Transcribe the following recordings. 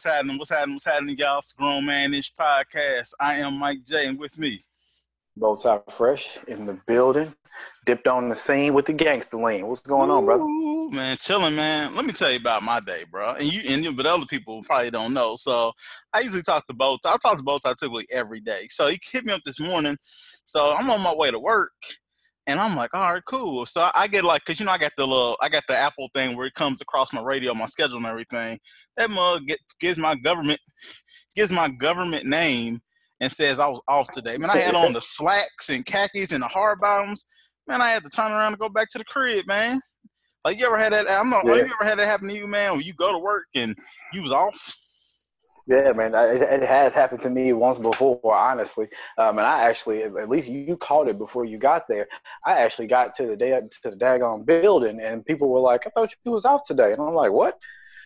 what's happening? What's happening? What's happening, y'all? It's the Grown Man Ish Podcast. I am Mike J, and with me, Bowtie Fresh in the building. Dipped on the scene with the gangster lean. What's going on, brother? Man, chilling, man. Let me tell you about my day, bro. And you, and you, but other people probably don't know. So I usually talk to both. I talk to both I typically every day. So he hit me up this morning. So I'm on my way to work, and I'm like, all right, cool. So I get like, cause you know I got the little, I got the Apple thing where it comes across my radio, my schedule, and everything. That mug get, gives my government, gives my government name and says I was off today. Man, I had on the slacks and khakis and the hard bottoms. Man, I had to turn around and go back to the crib, man. Like you ever had that? I'm not. Yeah. You ever had that happen to you, man? When you go to work and you was off. Yeah, man, it, it has happened to me once before, honestly. Um, and I actually, at least you caught it before you got there. I actually got to the day to the daggone building, and people were like, "I thought you was off today," and I'm like, "What?"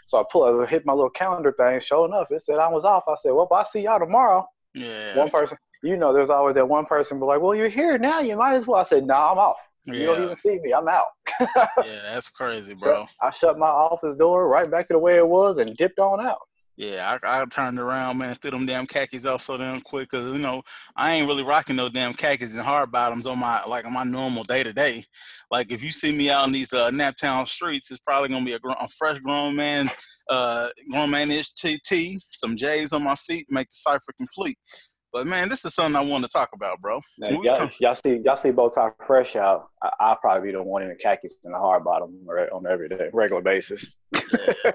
So I pull, I hit my little calendar thing. Sure enough, it said I was off. I said, "Well, I'll see y'all tomorrow." Yeah. One person, you know, there's always that one person, be like, "Well, you're here now. You might as well." I said, "No, nah, I'm off. Yeah. You don't even see me. I'm out." yeah, that's crazy, bro. So I shut my office door right back to the way it was and dipped on out. Yeah, I, I turned around, man, threw them damn khakis off so damn quick, cause you know I ain't really rocking no damn khakis and hard bottoms on my like on my normal day to day. Like if you see me out in these uh, Naptown streets, it's probably gonna be a, a fresh grown man, uh, grown man ish TT, some J's on my feet, make the cipher complete. But man, this is something I want to talk about, bro. Now, y'all, y'all, see y'all see Bowtie Fresh out. I, will probably be the one in the khakis and the hard bottom on every day, regular basis. yeah.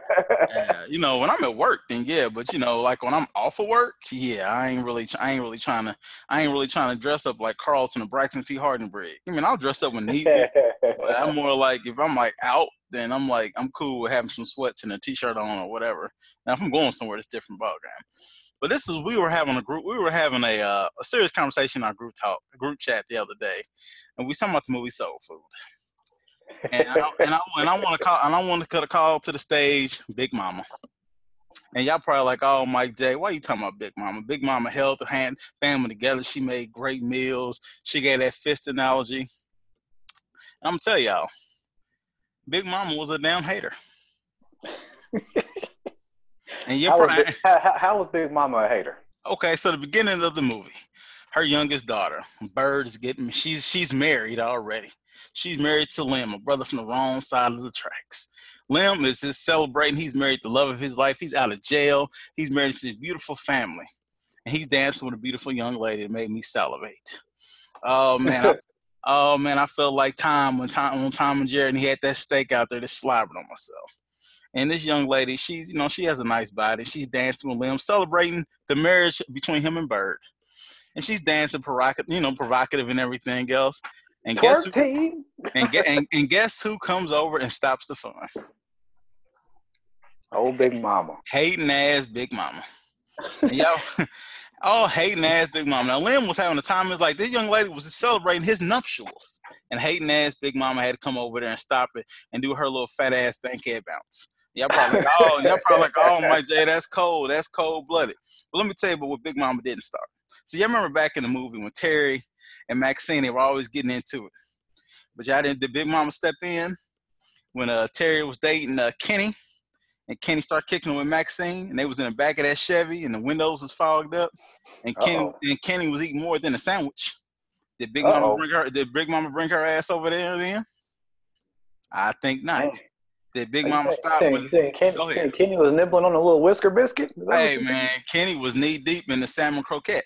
yeah. You know, when I'm at work, then yeah. But you know, like when I'm off of work, yeah, I ain't really, I ain't really trying to, I ain't really trying to dress up like Carlton or Braxton P. Hartnabrig. I mean, I'll dress up when needed. but I'm more like if I'm like out, then I'm like I'm cool with having some sweats and a t-shirt on or whatever. Now if I'm going somewhere, it's different ballgame. But this is we were having a group we were having a uh, a serious conversation in our group talk group chat the other day, and we talking about the movie Soul Food. and I, and I, and I want to call and I want to cut a call to the stage, Big Mama. And y'all probably like, oh, Mike J, why you talking about Big Mama? Big Mama held the hand family together. She made great meals. She gave that fist analogy. And I'm gonna tell y'all, Big Mama was a damn hater. And you're how, probably, was Big, how, how was Big Mama a hater? Okay, so the beginning of the movie, her youngest daughter, Bird, is getting she's she's married already. She's married to Lem, a brother from the wrong side of the tracks. Lem is just celebrating. He's married the love of his life. He's out of jail. He's married to his beautiful family, and he's dancing with a beautiful young lady that made me salivate. Oh man, I, oh man, I felt like Tom when Tom when Tom and Jerry and he had that steak out there, just slobbering on myself. And this young lady, she's you know she has a nice body. She's dancing with him, celebrating the marriage between him and Bird. And she's dancing provocative, you know, provocative and everything else. And guess who, and, get, and, and guess who comes over and stops the fun? Old Big Mama. Hating ass Big Mama. yo, oh hating ass Big Mama. Now Lem was having a time. It's like this young lady was celebrating his nuptials, and hating ass Big Mama had to come over there and stop it and do her little fat ass bankhead bounce. Y'all probably like, oh, y'all probably like, oh Mike J, that's cold, that's cold blooded. But let me tell you about what Big Mama didn't start. So y'all remember back in the movie when Terry and Maxine they were always getting into it, but y'all didn't. Did Big Mama step in when uh, Terry was dating uh, Kenny, and Kenny started kicking with Maxine, and they was in the back of that Chevy, and the windows was fogged up, and Kenny and Kenny was eating more than a sandwich. Did Big Uh-oh. Mama bring her? Did Big Mama bring her ass over there then? I think not. Did Big Mama stop? Saying, saying Kenny, go ahead. Kenny was nibbling on a little whisker biscuit. Hey man, Kenny was knee deep in the salmon croquette.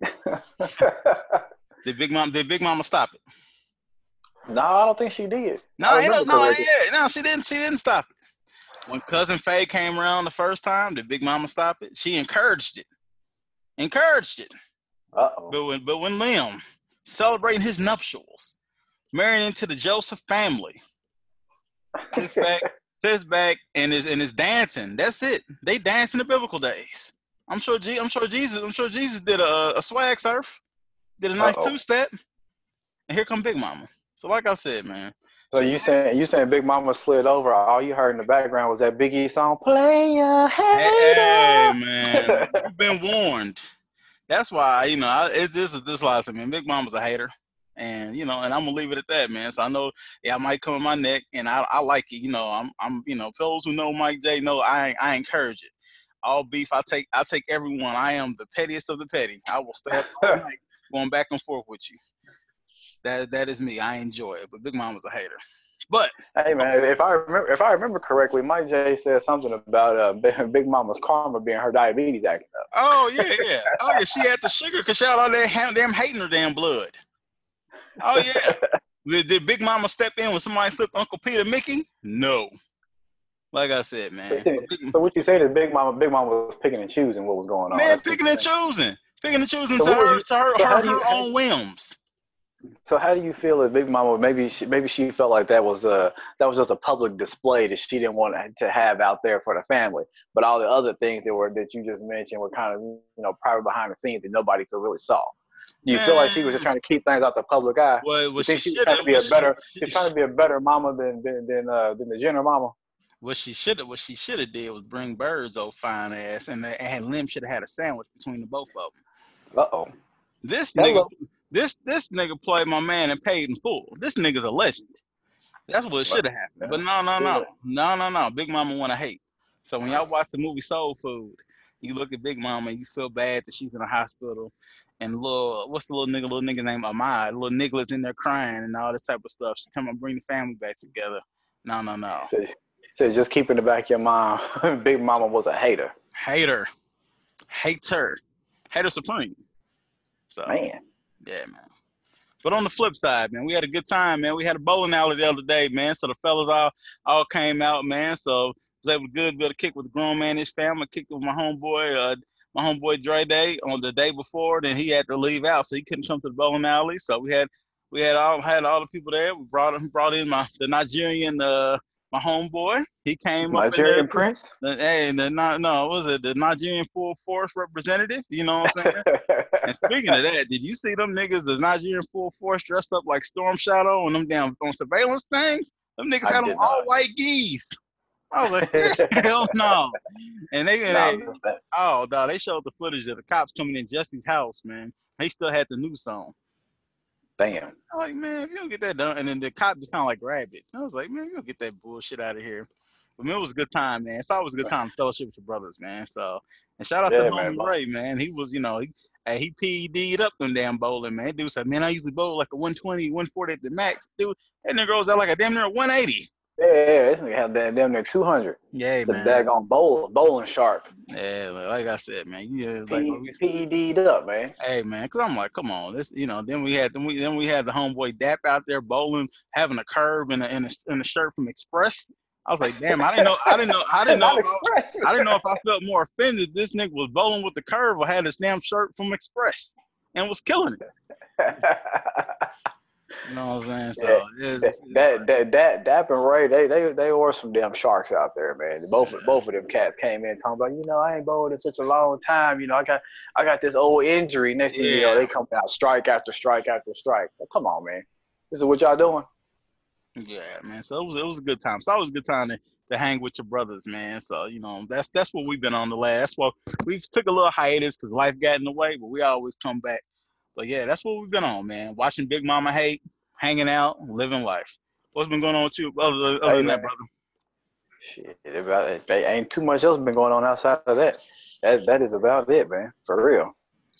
did Big Mama? Did Big Mama stop it? No, I don't think she did. No, no, no, yeah, no, she didn't. She didn't stop it. When cousin Faye came around the first time, did Big Mama stop it? She encouraged it. Encouraged it. Uh-oh. But when, but when Lem celebrating his nuptials, marrying into the Joseph family, sits back, sits back, and is and is dancing. That's it. They dance in the biblical days. I'm sure. G, I'm sure Jesus. I'm sure Jesus did a, a swag surf, did a nice two step, and here come Big Mama. So, like I said, man. So you saying you saying Big Mama slid over? All you heard in the background was that Biggie song, "Play a Hey, hey man, you've been warned. That's why you know I, it, this is this lies to me. Big Mama's a hater and you know, and I'm gonna leave it at that, man. So I know, yeah, I might come in my neck, and I, I like it. You know, I'm, I'm, you know, those who know Mike J know I, I encourage it. all beef. I take I take everyone. I am the pettiest of the petty. I will stay up all night going back and forth with you. That that is me. I enjoy it. But Big Mom was a hater. But hey man, if I remember if I remember correctly, Mike J said something about uh, Big Mama's karma being her diabetes acting up. Oh yeah, yeah. Oh yeah, she had the sugar because she had all that damn hating her damn blood. Oh yeah. did, did Big Mama step in when somebody slipped Uncle Peter Mickey? No. Like I said, man. So, so what you saying is Big Mama, Big Mama was picking and choosing what was going on. Man, That's picking and choosing, picking and choosing so to her, you, to her, so her, her own whims. So how do you feel that Big Mama maybe she, maybe she felt like that was a that was just a public display that she didn't want to have out there for the family, but all the other things that were that you just mentioned were kind of you know private behind the scenes that nobody could really saw. Do you feel like she was just trying to keep things out the public eye? Well, well she, she was trying to be a better she, she's trying to be a better mama than than than, uh, than the Jenner mama? What she should have what she should have did was bring Bird's old fine ass, and, and Lem should have had a sandwich between the both of them. Uh oh. This Hello. nigga this this nigga played my man and paid in full. This nigga's a legend. That's what should have happened. But no, no, no, no, no, no. Big Mama want to hate. So when y'all watch the movie Soul Food, you look at Big Mama and you feel bad that she's in a hospital, and little what's the little nigga, little nigga named Ahmad, little nigga's in there crying and all this type of stuff. She come and bring the family back together. No, no, no. So, so just keep in the back of your mind, Big Mama was a hater. Hater, hater, hater supreme. So man. Yeah, man. But on the flip side, man, we had a good time, man. We had a bowling alley the other day, man. So the fellas all all came out, man. So was able to good be able to kick with the grown man, his family, kicked with my homeboy, uh, my homeboy Dre Day on the day before. Then he had to leave out, so he couldn't come to the bowling alley. So we had we had all had all the people there. We brought him brought in my the Nigerian uh my homeboy. He came Nigerian Prince. The, hey, the not no, was it the Nigerian full force representative? You know what I'm saying? and speaking of that, did you see them niggas, the Nigerian full force dressed up like Storm Shadow and them damn on surveillance things? Them niggas I had on all white geese. I was like, hell no. And they, they oh, dog, they showed the footage of the cops coming in Jesse's house, man. He still had the new song. Damn. I'm like, man, if you don't get that done, and then the cop just kind of like grabbed it. I was like, man, you don't get that bullshit out of here. But man, it was a good time, man. It's always a good time to fellowship with your brothers, man. So, and shout out yeah, to Homie Ray, man. He was, you know, he, he PED'd up them damn bowling, man. Dude said, man, I usually bowl like a 120, 140 at the max. Dude, that nigga goes out like a damn near 180. Yeah, yeah, this nigga had damn, damn near 200. Yeah, the man. daggone bowl, bowling sharp. Yeah, like I said, man. you Yeah, like, PED'd up, man. Hey, man, because I'm like, come on. this, You know, then we had then we, then we had the homeboy Dap out there bowling, having a curve in a, in a, in a shirt from Express. I was like, damn, I didn't know, I didn't know, I didn't know, I, I didn't know if I felt more offended. This nigga was bowling with the curve or had his damn shirt from Express and was killing it. You know what I'm saying? So yeah. it's, it's that, that that Dap and Ray, they they they were some damn sharks out there, man. Both yeah. both of them cats came in talking about, you know, I ain't bowled in such a long time. You know, I got I got this old injury. Next thing yeah. you know, they come out strike after strike after strike. Well, come on, man. This is what y'all doing. Yeah, man. So it was it was a good time. So it was a good time to, to hang with your brothers, man. So you know that's that's what we've been on the last. Well, we took a little hiatus because life got in the way, but we always come back but yeah, that's what we've been on, man. Watching Big Mama hate, hanging out, living life. What's been going on with you other, other hey, than man. that, brother? Shit, about it. ain't too much else been going on outside of that. That that is about it, man. For real.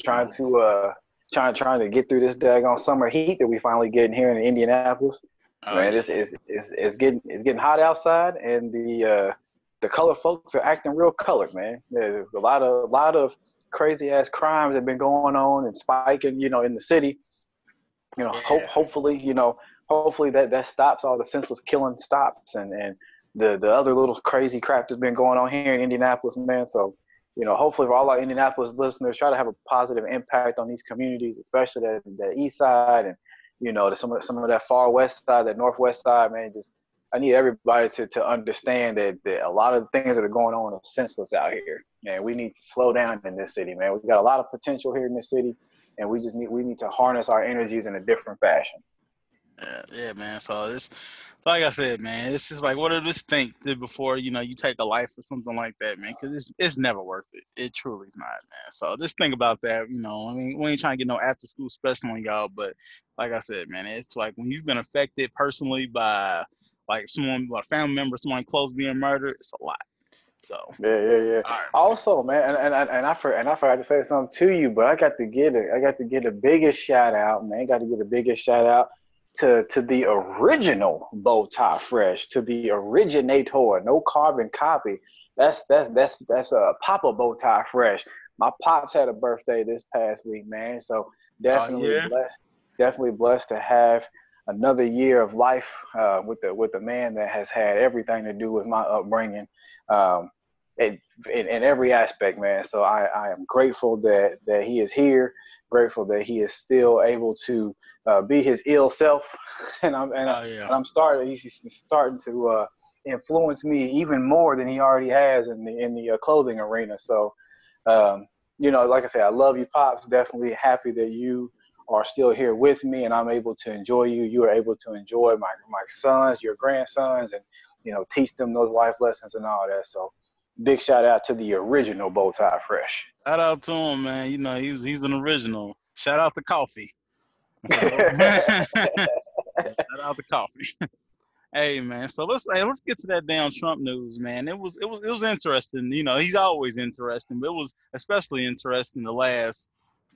Trying to uh trying trying to get through this daggone summer heat that we finally getting here in Indianapolis. Oh, man, it's, it's, it's, it's getting it's getting hot outside, and the uh, the color folks are acting real colored, man. There's a lot of a lot of crazy ass crimes have been going on and spiking, you know, in the city. You know, yeah. hope hopefully, you know, hopefully that that stops all the senseless killing stops and and the the other little crazy crap that's been going on here in Indianapolis, man. So, you know, hopefully for all our Indianapolis listeners, try to have a positive impact on these communities, especially the the east side and you know, the, some of some of that far west side, that northwest side, man. Just I need everybody to, to understand that, that a lot of things that are going on are senseless out here. And we need to slow down in this city, man. We've got a lot of potential here in this city, and we just need we need to harness our energies in a different fashion. Yeah, yeah, man. So it's like I said, man. It's just like what did this think before you know you take a life or something like that, man? Because it's it's never worth it. It truly is not, man. So just think about that. You know, I mean, we ain't trying to get no after school special on y'all, but like I said, man, it's like when you've been affected personally by like someone, a family member, someone close being murdered, it's a lot. So yeah, yeah, yeah. Right, also, man, and, and and I for, and I forgot to say something to you, but I got to get it. I got to get the biggest shout out, man. Got to get the biggest shout out to to the original bow tie fresh, to the originator, no carbon copy. That's that's that's that's a Papa bow tie fresh. My pops had a birthday this past week, man. So oh, definitely oh, yeah? blessed, definitely blessed to have another year of life uh, with the with the man that has had everything to do with my upbringing um, in, in, in, every aspect, man. So I, I am grateful that that he is here. Grateful that he is still able to uh, be his ill self, and I'm and, oh, yeah. and I'm starting. He's starting to uh, influence me even more than he already has in the in the uh, clothing arena. So, um, you know, like I said, I love you, pops. Definitely happy that you are still here with me and I'm able to enjoy you. You are able to enjoy my my sons, your grandsons, and you know, teach them those life lessons and all that. So big shout out to the original Bowtie Fresh. Shout out to him, man. You know, he's he's an original. Shout out to coffee. shout out to coffee. hey man, so let's hey, let's get to that damn Trump news, man. It was it was it was interesting. You know, he's always interesting, but it was especially interesting the last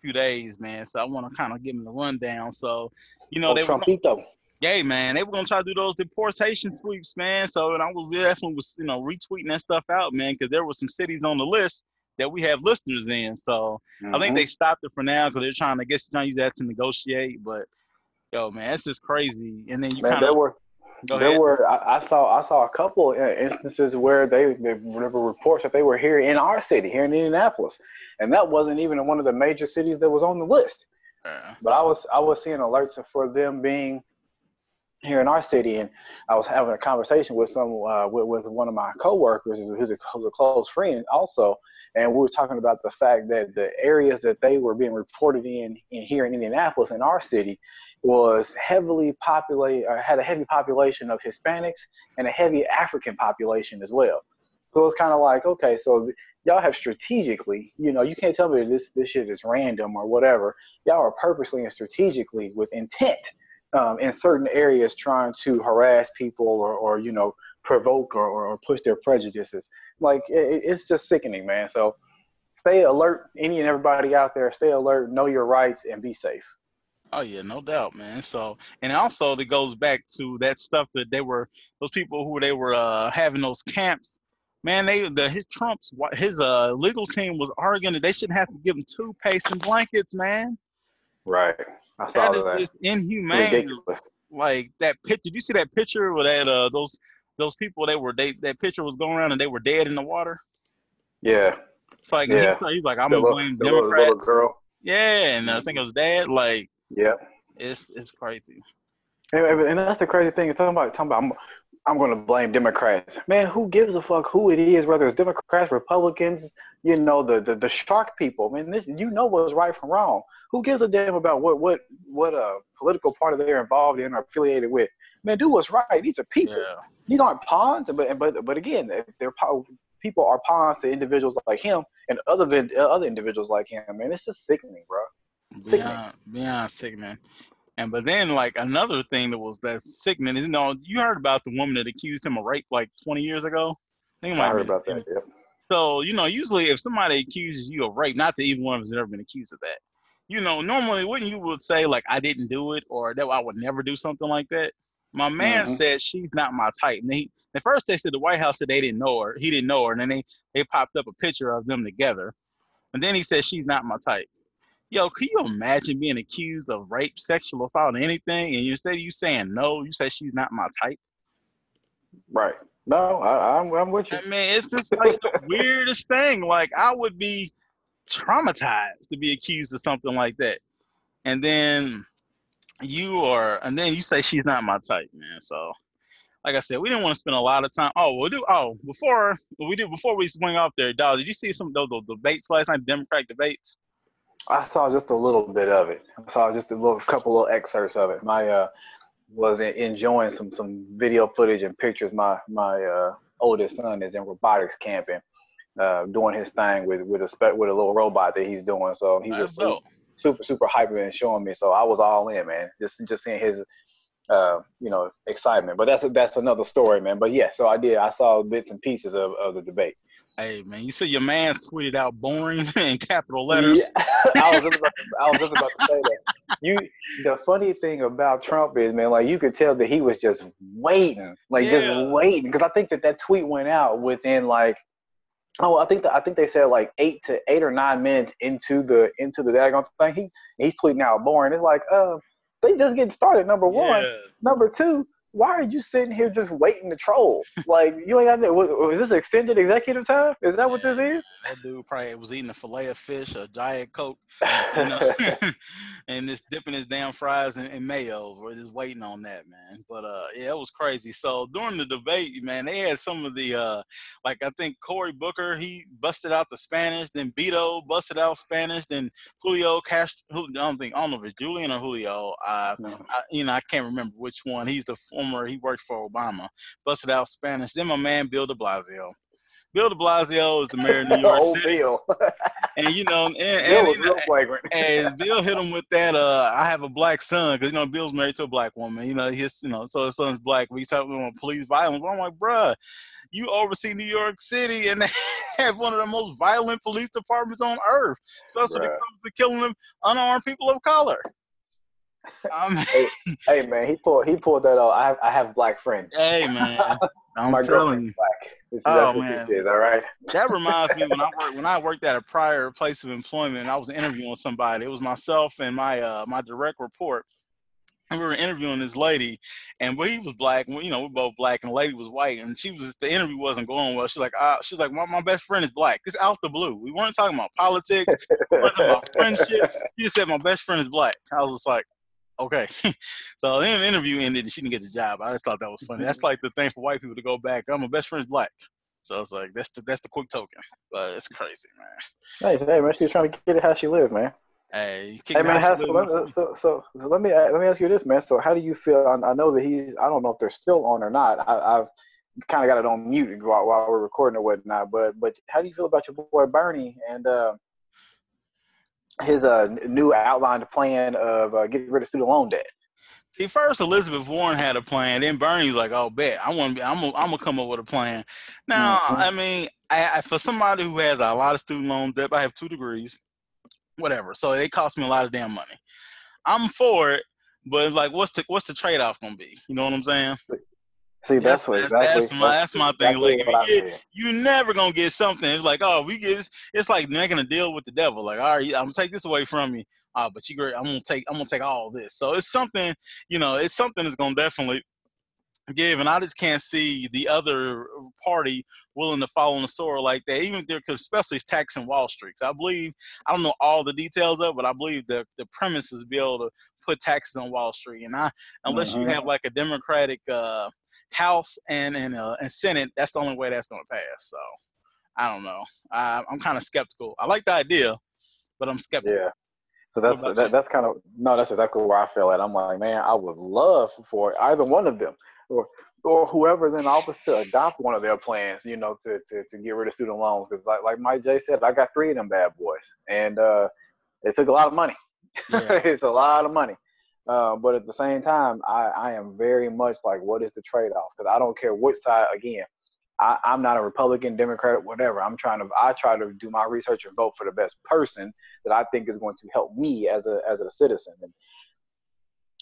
few days, man. So I want to kind of give them the rundown. So, you know, oh, they Trumpito. Were, yeah, man, they were gonna try to do those deportation sweeps, man. So, and I was definitely was, you know, retweeting that stuff out, man, because there were some cities on the list that we have listeners in. So mm-hmm. I think they stopped it for now because they're trying to get trying to use that to negotiate. But yo, man, it's just crazy. And then you kind of were there were I, I, saw I saw a couple instances where they, they there were reports that they were here in our city here in Indianapolis, and that wasn't even one of the major cities that was on the list. Yeah. But I was I was seeing alerts for them being here in our city, and I was having a conversation with some uh, with, with one of my coworkers who's a, who's a close friend also, and we were talking about the fact that the areas that they were being reported in, in here in Indianapolis in our city was heavily populated, uh, had a heavy population of Hispanics and a heavy African population as well. So it was kind of like, okay, so y'all have strategically, you know, you can't tell me this this shit is random or whatever. Y'all are purposely and strategically with intent um, in certain areas trying to harass people or, or you know, provoke or, or push their prejudices. Like it, it's just sickening, man. So stay alert, any and everybody out there, stay alert, know your rights, and be safe. Oh yeah, no doubt, man. So, and also it goes back to that stuff that they were those people who they were uh, having those camps. Man, they the his Trump's his uh legal team was arguing that they shouldn't have to give them toothpaste and blankets, man. Right, I saw that. Is that. just inhumane. Ridiculous. Like that picture. Did you see that picture with that uh those those people they were they that picture was going around and they were dead in the water? Yeah. It's like yeah. he's, he's like I'm the gonna blame Democrats. Little girl. Yeah, and I think it was dad. Like yeah. It's it's crazy. And, and that's the crazy thing. Talking about talking about I'm, going to blame Democrats. Man, who gives a fuck who it is, whether it's Democrats, Republicans, you know, the, the, the shark people. I mean, this you know what's right from wrong. Who gives a damn about what what what a uh, political party they're involved in or affiliated with? Man, do what's right. These are people. Yeah. These aren't pawns. But but but again, they're people are pawns to individuals like him and other other individuals like him. Man, it's just sickening, bro. Sickening. Beyond, beyond sickening. And but then like another thing that was that sickening is you know you heard about the woman that accused him of rape like 20 years ago. I, I heard about that. Yeah. So you know usually if somebody accuses you of rape, not that either one of us has ever been accused of that. You know normally wouldn't you would say like I didn't do it or that I would never do something like that. My man mm-hmm. said she's not my type. And he, at first they said the White House said they didn't know her. He didn't know her, and then they they popped up a picture of them together. And then he said she's not my type. Yo, can you imagine being accused of rape, sexual assault, or anything, and instead of you saying no, you say she's not my type? Right. No, I, am I'm, I'm with you. I mean, it's just like the weirdest thing. Like I would be traumatized to be accused of something like that, and then you are, and then you say she's not my type, man. So, like I said, we didn't want to spend a lot of time. Oh, we'll do. Oh, before we do, before we swing off there, dog. Did you see some of those, those debates last night? Democratic debates. I saw just a little bit of it. I saw just a little couple of excerpts of it. My uh was enjoying some some video footage and pictures. My my uh, oldest son is in robotics camping, uh, doing his thing with with a spe- with a little robot that he's doing. So he was super, super super hyper and showing me. So I was all in, man. Just just seeing his uh, you know excitement. But that's that's another story, man. But yeah, so I did. I saw bits and pieces of, of the debate. Hey man, you see your man tweeted out boring in capital letters. Yeah. I was just about to, I was just about to say that. You the funny thing about Trump is, man, like you could tell that he was just waiting, like Yeah. just waiting, because I think that that tweet went out within like, oh, I think that I think they said like eight to eight or nine minutes into the into the daggone thing. He he's tweeting out boring. It's like, uh, they just getting started. Number one, Yeah. number two. Why are you sitting here just waiting to troll? Like you ain't got that. Was, was this extended executive time? Is that what this is? That dude probably was eating a fillet of fish, a diet coke, you know, and just dipping his damn fries in, in mayo. We're just waiting on that, man. But uh, yeah, it was crazy. So during the debate, man, they had some of the uh, like I think Cory Booker he busted out the Spanish, then Beto busted out Spanish, then Julio Castro. I don't think I don't know if it's Julian or Julio. Uh, No. I, you know, I can't remember which one. He's the former. He worked for Obama. Busted out Spanish. Then my man Bill De Blasio. Bill De Blasio is the mayor of New York Old City, Bill. and you know, and, Bill and, was you know, real and Bill hit him with that. Uh, I have a black son because you know Bill's married to a black woman. You know his, you know, so his son's black. We talking about police violence. I'm like, bruh, you oversee New York City and they have one of the most violent police departments on earth, especially when it comes to killing them unarmed people of color. Um, Hey man, he pulled he pulled that off. I have I have black friends. hey man, I'm My telling you. black. This is, Oh, man. is, all right? That reminds me when I worked when I worked at a prior place of employment I was interviewing somebody. It was myself and my uh my direct report. And we were interviewing this lady, and we was black. and we- You know, we're both black, and the lady was white. And she was the interview wasn't going well. She's like, uh, she's like, my, my best friend is black. It's out the blue. We weren't talking about politics. We weren't talking about friendship. She just said my best friend is black. I was just like, okay. so then the interview ended, and she didn't get the job. I just thought that was funny. That's like the thing for white people to go back. I'm a best friend's black. So it's like that's the that's the quick token, but it's crazy, man. Hey, hey man, she's trying to get it how she lived, man. Hey, you Hey man, out how, so, let, so, so, so let me let me ask you this, man. So how do you feel? I, I know that he's. I don't know if they're still on or not. I, I've kind of got it on mute and while, while we're recording or whatnot. But but how do you feel about your boy Bernie and uh, his uh, new outlined plan of uh, getting rid of student loan debt? See, first Elizabeth Warren had a plan. Then Bernie's like, "Oh, bet I want to be. I'm gonna, I'm come up with a plan." Now, Mhm. I mean, I, I, for somebody who has a lot of student loan debt, I have two degrees, whatever. So it cost me a lot of damn money. I'm for it, but it's like, what's the what's the trade off gonna be? You know what I'm saying? See, That's- that's, what exactly. that's my- that's my thing, exactly like, if you get-. You never gonna get something. It's like, oh, we get. It's, it's like making a deal with the devil. Like, all right, I'm gonna take this away from you. Uh, but you, great. I'm gonna take. I'm gonna take all this. So it's something. You know, it's something that's gonna definitely give, and I just can't see the other party willing to follow in the sword like that. Even if they're, especially taxing Wall Street. I believe I don't know all the details of, it, but I believe the the premise is be able to put taxes on Wall Street. And I, unless you Mhm. have like a Democratic uh, House and and uh, and Senate, that's the only way that's going to pass. So I don't know. I, I'm kind of skeptical. I like the idea, but I'm skeptical. Yeah. So that's that, that's kind of no, that's exactly where I feel at. I'm like, man, I would love for either one of them or or whoever's in office to adopt one of their plans, you know, to to, to get rid of student loans. Because like like Mike J said, I got three of them bad boys, and uh, it took a lot of money. Yeah. it's a lot of money. Uh, but at the same time, I, I am very much like, what is the trade off? Because I don't care which side. Again, I, I'm not a Republican, Democrat, whatever. I'm trying to. I try to do my research and vote for the best person that I think is going to help me as a as a citizen. And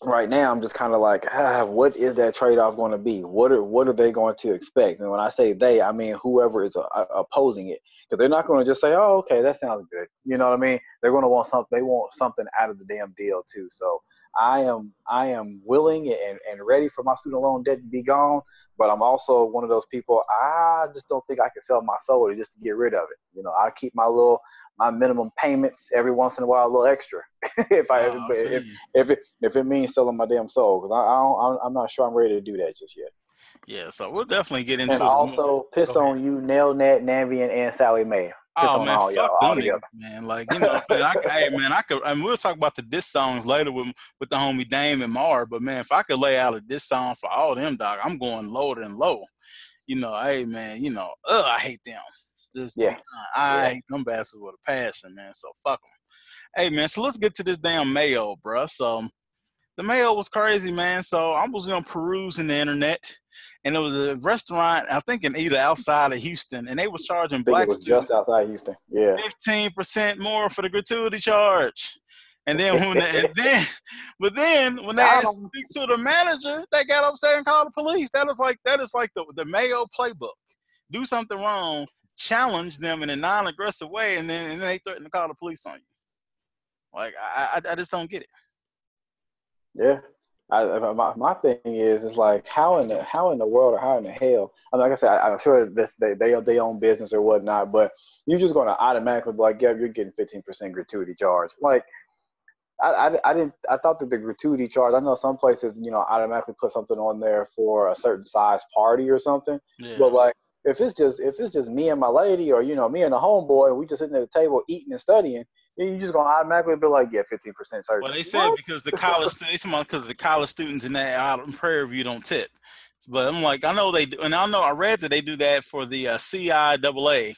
right now, I'm just kind of like, ah, what is that trade off going to be? What are what are they going to expect? And when I say they, I mean whoever is uh, opposing it, because they're not going to just say, oh, okay, that sounds good. You know what I mean? They're going to want something. They want something out of the damn deal too. So I am I am willing and, and ready for my student loan debt to be gone. But I'm also one of those people. I just don't think I can sell my soul just to get rid of it. You know, I keep my little my minimum payments every once in a while, a little extra. if I Oh, if, if it if it means selling my damn soul, because I, I don't, I'm not sure I'm ready to do that just yet. yeah, so we'll definitely get into And also piss on you, Nelnet, Navient, and Sallie Mae. Oh man, all fuck them niggas, man. Like you know, man, I, hey man, I could. I mean, we'll talk about the diss songs later with with the homie Dame and Mar. But man, if I could lay out a diss song for all them, dog, I'm going lower than low. You know, hey man, you know, ugh, I hate them. Just Yeah. I Yeah. hate them bastards with a passion, man. So fuck them. Hey man, so let's get to this damn Mayo, bruh. So the Mayo was crazy, man. So I was you know perusing the internet, and it was a restaurant I think in either outside of Houston, and they was charging black just outside Houston. Yeah, fifteen percent more for the gratuity charge. And then when they, and then, but then when they asked to speak to the manager, they got upset and called the police. That is like that is like the the Mayo playbook. Do something wrong, challenge them in a non-aggressive way, and then and then they threaten to call the police on you. Like I I, I just don't get it. Yeah. I, my, my thing is, is like how in the how in the world or how in the hell? I mean, like I said, I, am sure this they they they own business or whatnot, but you're just going to automatically be like, yeah, you're getting 15% gratuity charge. Like, I, I, I didn't I thought that the gratuity charge. I know some places you know automatically put something on there for a certain size party or something, yeah. but like if it's just if it's just me and my lady or you know me and a homeboy and we just sitting at the table eating and studying you just gonna automatically be like, yeah, fifteen percent Well, they said what? because the college students, because the college students in that out in Prairie View don't tip. But I'm like, I know they do, and I know I read that they do that for the uh, CIAA.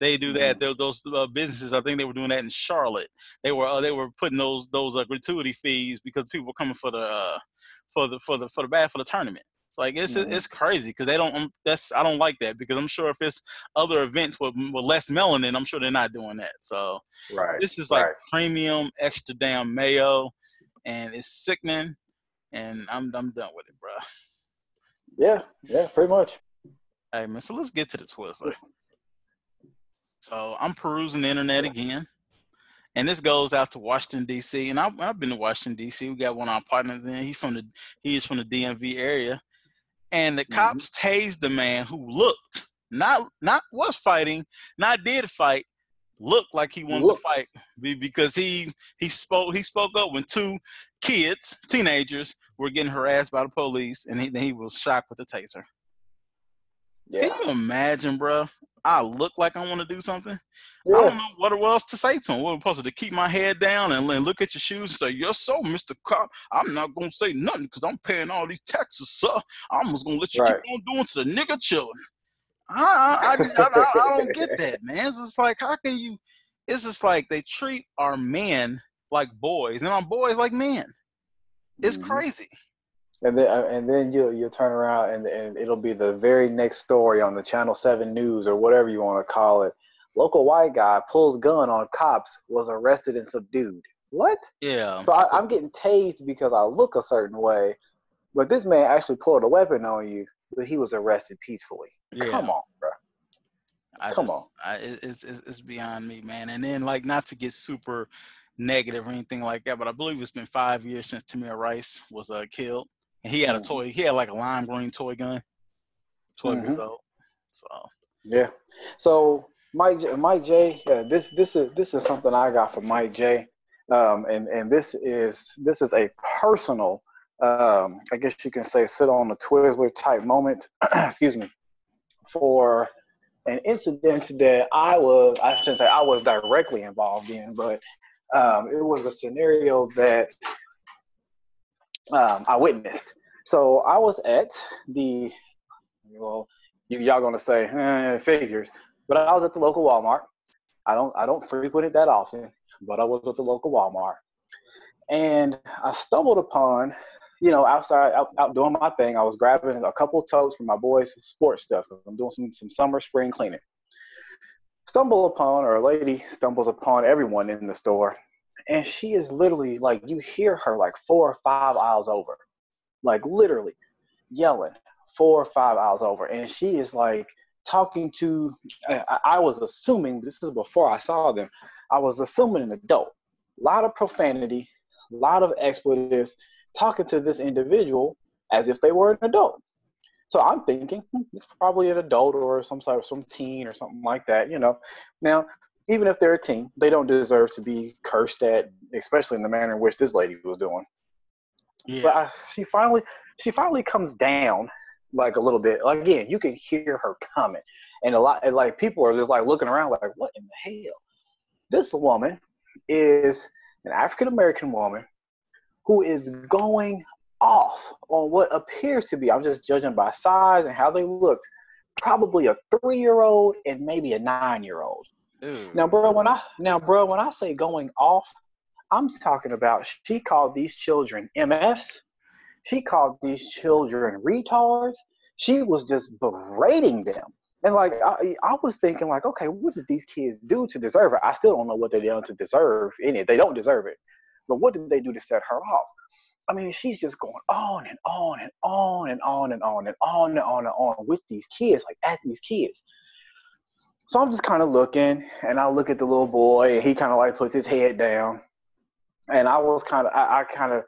They do that. Mm-hmm. Those uh, businesses, I think they were doing that in Charlotte. They were uh, they were putting those those uh, gratuity fees because people were coming for the uh, for the for the for the bad for the tournament. Like it's it's crazy because they don't. Um, that's I don't like that because I'm sure if it's other events with, with less melanin, I'm sure they're not doing that. So right, this is like right. premium extra damn mayo, and it's sickening, and I'm I'm done with it, bro. Yeah, yeah, pretty much. Hey man, so let's get to the Twizzler. So I'm perusing the internet again. And this goes out to Washington D.C. And I've, I've been to Washington D.C. We got one of our partners in. He's from the he is from the DMV area, and the mm-hmm. cops tased the man who looked not not was fighting, not did fight, looked like he wanted to fight because he he spoke he spoke up when two kids, teenagers, were getting harassed by the police, and he he was shocked with the taser. Yeah. Can you imagine, bro? I look like I want to do something. Yeah. I don't know what else to say to him. We're supposed to keep my head down and, and look at your shoes and say, "Yes, so, Mister Cop. I'm not gonna say nothing because I'm paying all these taxes, sir. I'm just gonna let you right. keep on doing to the nigga children." I I, I, I, I don't get that, man. It's just like, how can you? It's just like they treat our men like boys and our boys like men. It's mm-hmm. crazy and then uh, and then you you'll turn around and and it'll be the very next story on the Channel Seven News or whatever you want to call it. Local white guy pulls gun on cops, was arrested and subdued. What? Yeah. So I, am getting tased because I look a certain way, but this man actually pulled a weapon on you, but he was arrested peacefully. Yeah. Come on, bro. I Come just, on. I, it's, it's it's beyond me, man. And then like not to get super negative or anything like that, but I believe it's been five years since Tamir Rice was uh, killed and he had a mm. toy. He had like a lime green toy gun. 12 mm-hmm. years old. So yeah. So Mike Mike J, yeah, this this is this is something I got from Mike J. Um, and and this is this is a personal, um, I guess you can say, sit on the Twizzler type moment. excuse me, for an incident that I was I shouldn't say I was directly involved in, but um, it was a scenario that um, I witnessed. So I was at the, well, you, y'all gonna say eh, figures, but I was at the local Walmart. I don't I don't frequent it that often, but I was at the local Walmart, and I stumbled upon, you know, outside out, out doing my thing. I was grabbing a couple totes for my boys' sports stuff. I'm doing some some summer spring cleaning. Stumble upon, or a lady stumbles upon everyone in the store, and she is literally like you hear her like four or five aisles over like literally yelling four or five aisles over and she is like talking to I, I was assuming this is before i saw them i was assuming an adult a lot of profanity a lot of expletives talking to this individual as if they were an adult. So i'm thinking hmm, it's probably an adult or some sort of some teen or something like that you know. Now even if they're a teen, they don't deserve to be cursed at, especially in the manner in which this lady was doing. Yeah. But I, she finally, she finally comes down like a little bit. Like again, you can hear her coming, and a lot, and like people are just like looking around, like, what in the hell? This woman is an African American woman who is going off on what appears to be. I'm just judging by size and how they looked. Probably a three-year-old and maybe a Now, bro, when I now, bro, when I say going off, I'm talking about she called these children MFs. She called these children retards. She was just berating them. And like I, I was thinking, like, okay, what did these kids do to deserve it? I still don't know what they did to deserve any. They don't deserve it, but what did they do to set her off? I mean, she's just going on and on and on and on and on and on and on and on with these kids, like at these kids. So I'm just kind of looking, and I look at the little boy, and he kind of like puts his head down, and I was kind of, I, I kind of,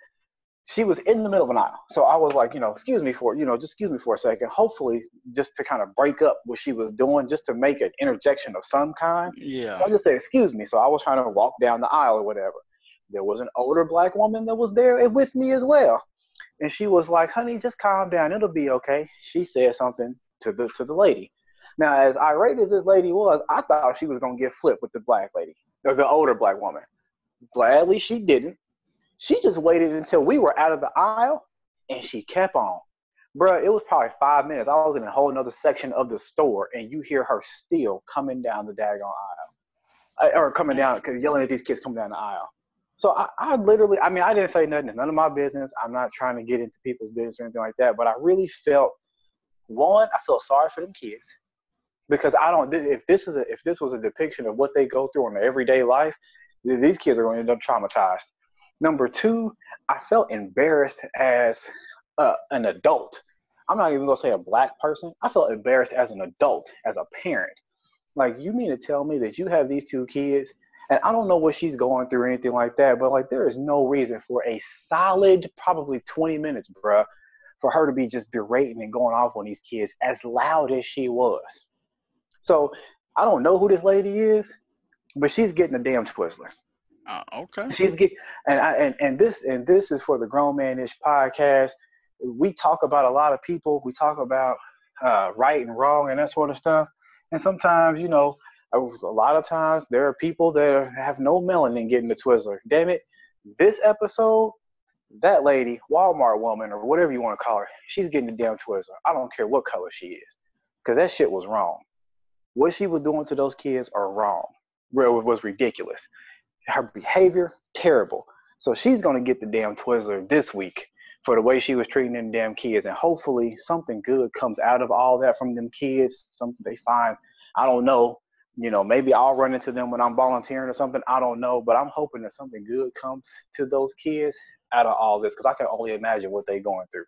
she was in the middle of an aisle, so I was like, you know, excuse me for, you know, just excuse me for a second. Hopefully, just to kind of break up what she was doing, just to make an interjection of some kind. Yeah. So I just said, excuse me. So I was trying to walk down the aisle or whatever there was an older black woman that was there with me as well. And she was like, honey, just calm down. It'll be okay. She said something to the to the lady. Now, as irate as this lady was, I thought she was gonna get flipped with the black lady, or the older black woman. Gladly she didn't. She just waited until we were out of the aisle and she kept on. Bruh, it was probably five minutes. I was in a whole other section of the store and you hear her still coming down the daggone aisle. Or coming down, yelling at these kids coming down the aisle. So I, I, literally, I mean, I didn't say nothing. It's none of my business. I'm not trying to get into people's business or anything like that. But I really felt, one, I felt sorry for them kids because I don't. If this is a, if this was a depiction of what they go through in their everyday life, these kids are going to end up traumatized. Number two, I felt embarrassed as an adult. I'm not even gonna say a black person. I felt embarrassed as an adult, as a parent. Like, you mean to tell me that you have these two kids and I don't know what she's going through or anything like that, but like there is no reason for a solid probably 20 minutes, bruh, for her to be just berating and going off on these kids as loud as she was. So I don't know who this lady is, but she's getting a damn Twizzler. Uh, okay. She's getting and I and, and this and this is for the grown man ish podcast. We talk about a lot of people. We talk about uh, right and wrong and that sort of stuff. And sometimes, you know, a lot of times there are people that have no melanin getting the Twizzler. Damn it. This episode, that lady, Walmart woman, or whatever you want to call her, she's getting the damn Twizzler. I don't care what color she is. Because that shit was wrong. What she was doing to those kids are wrong. It was ridiculous. Her behavior, terrible. So she's to get the damn Twizzler this week for the way she was treating them damn kids. And hopefully something good comes out of all that from them kids. Something they find, I don't know, you know, maybe I'll run into them when I'm volunteering or something. I don't know, but I'm hoping that something good comes to those kids out of all this because I can only imagine what they're going through.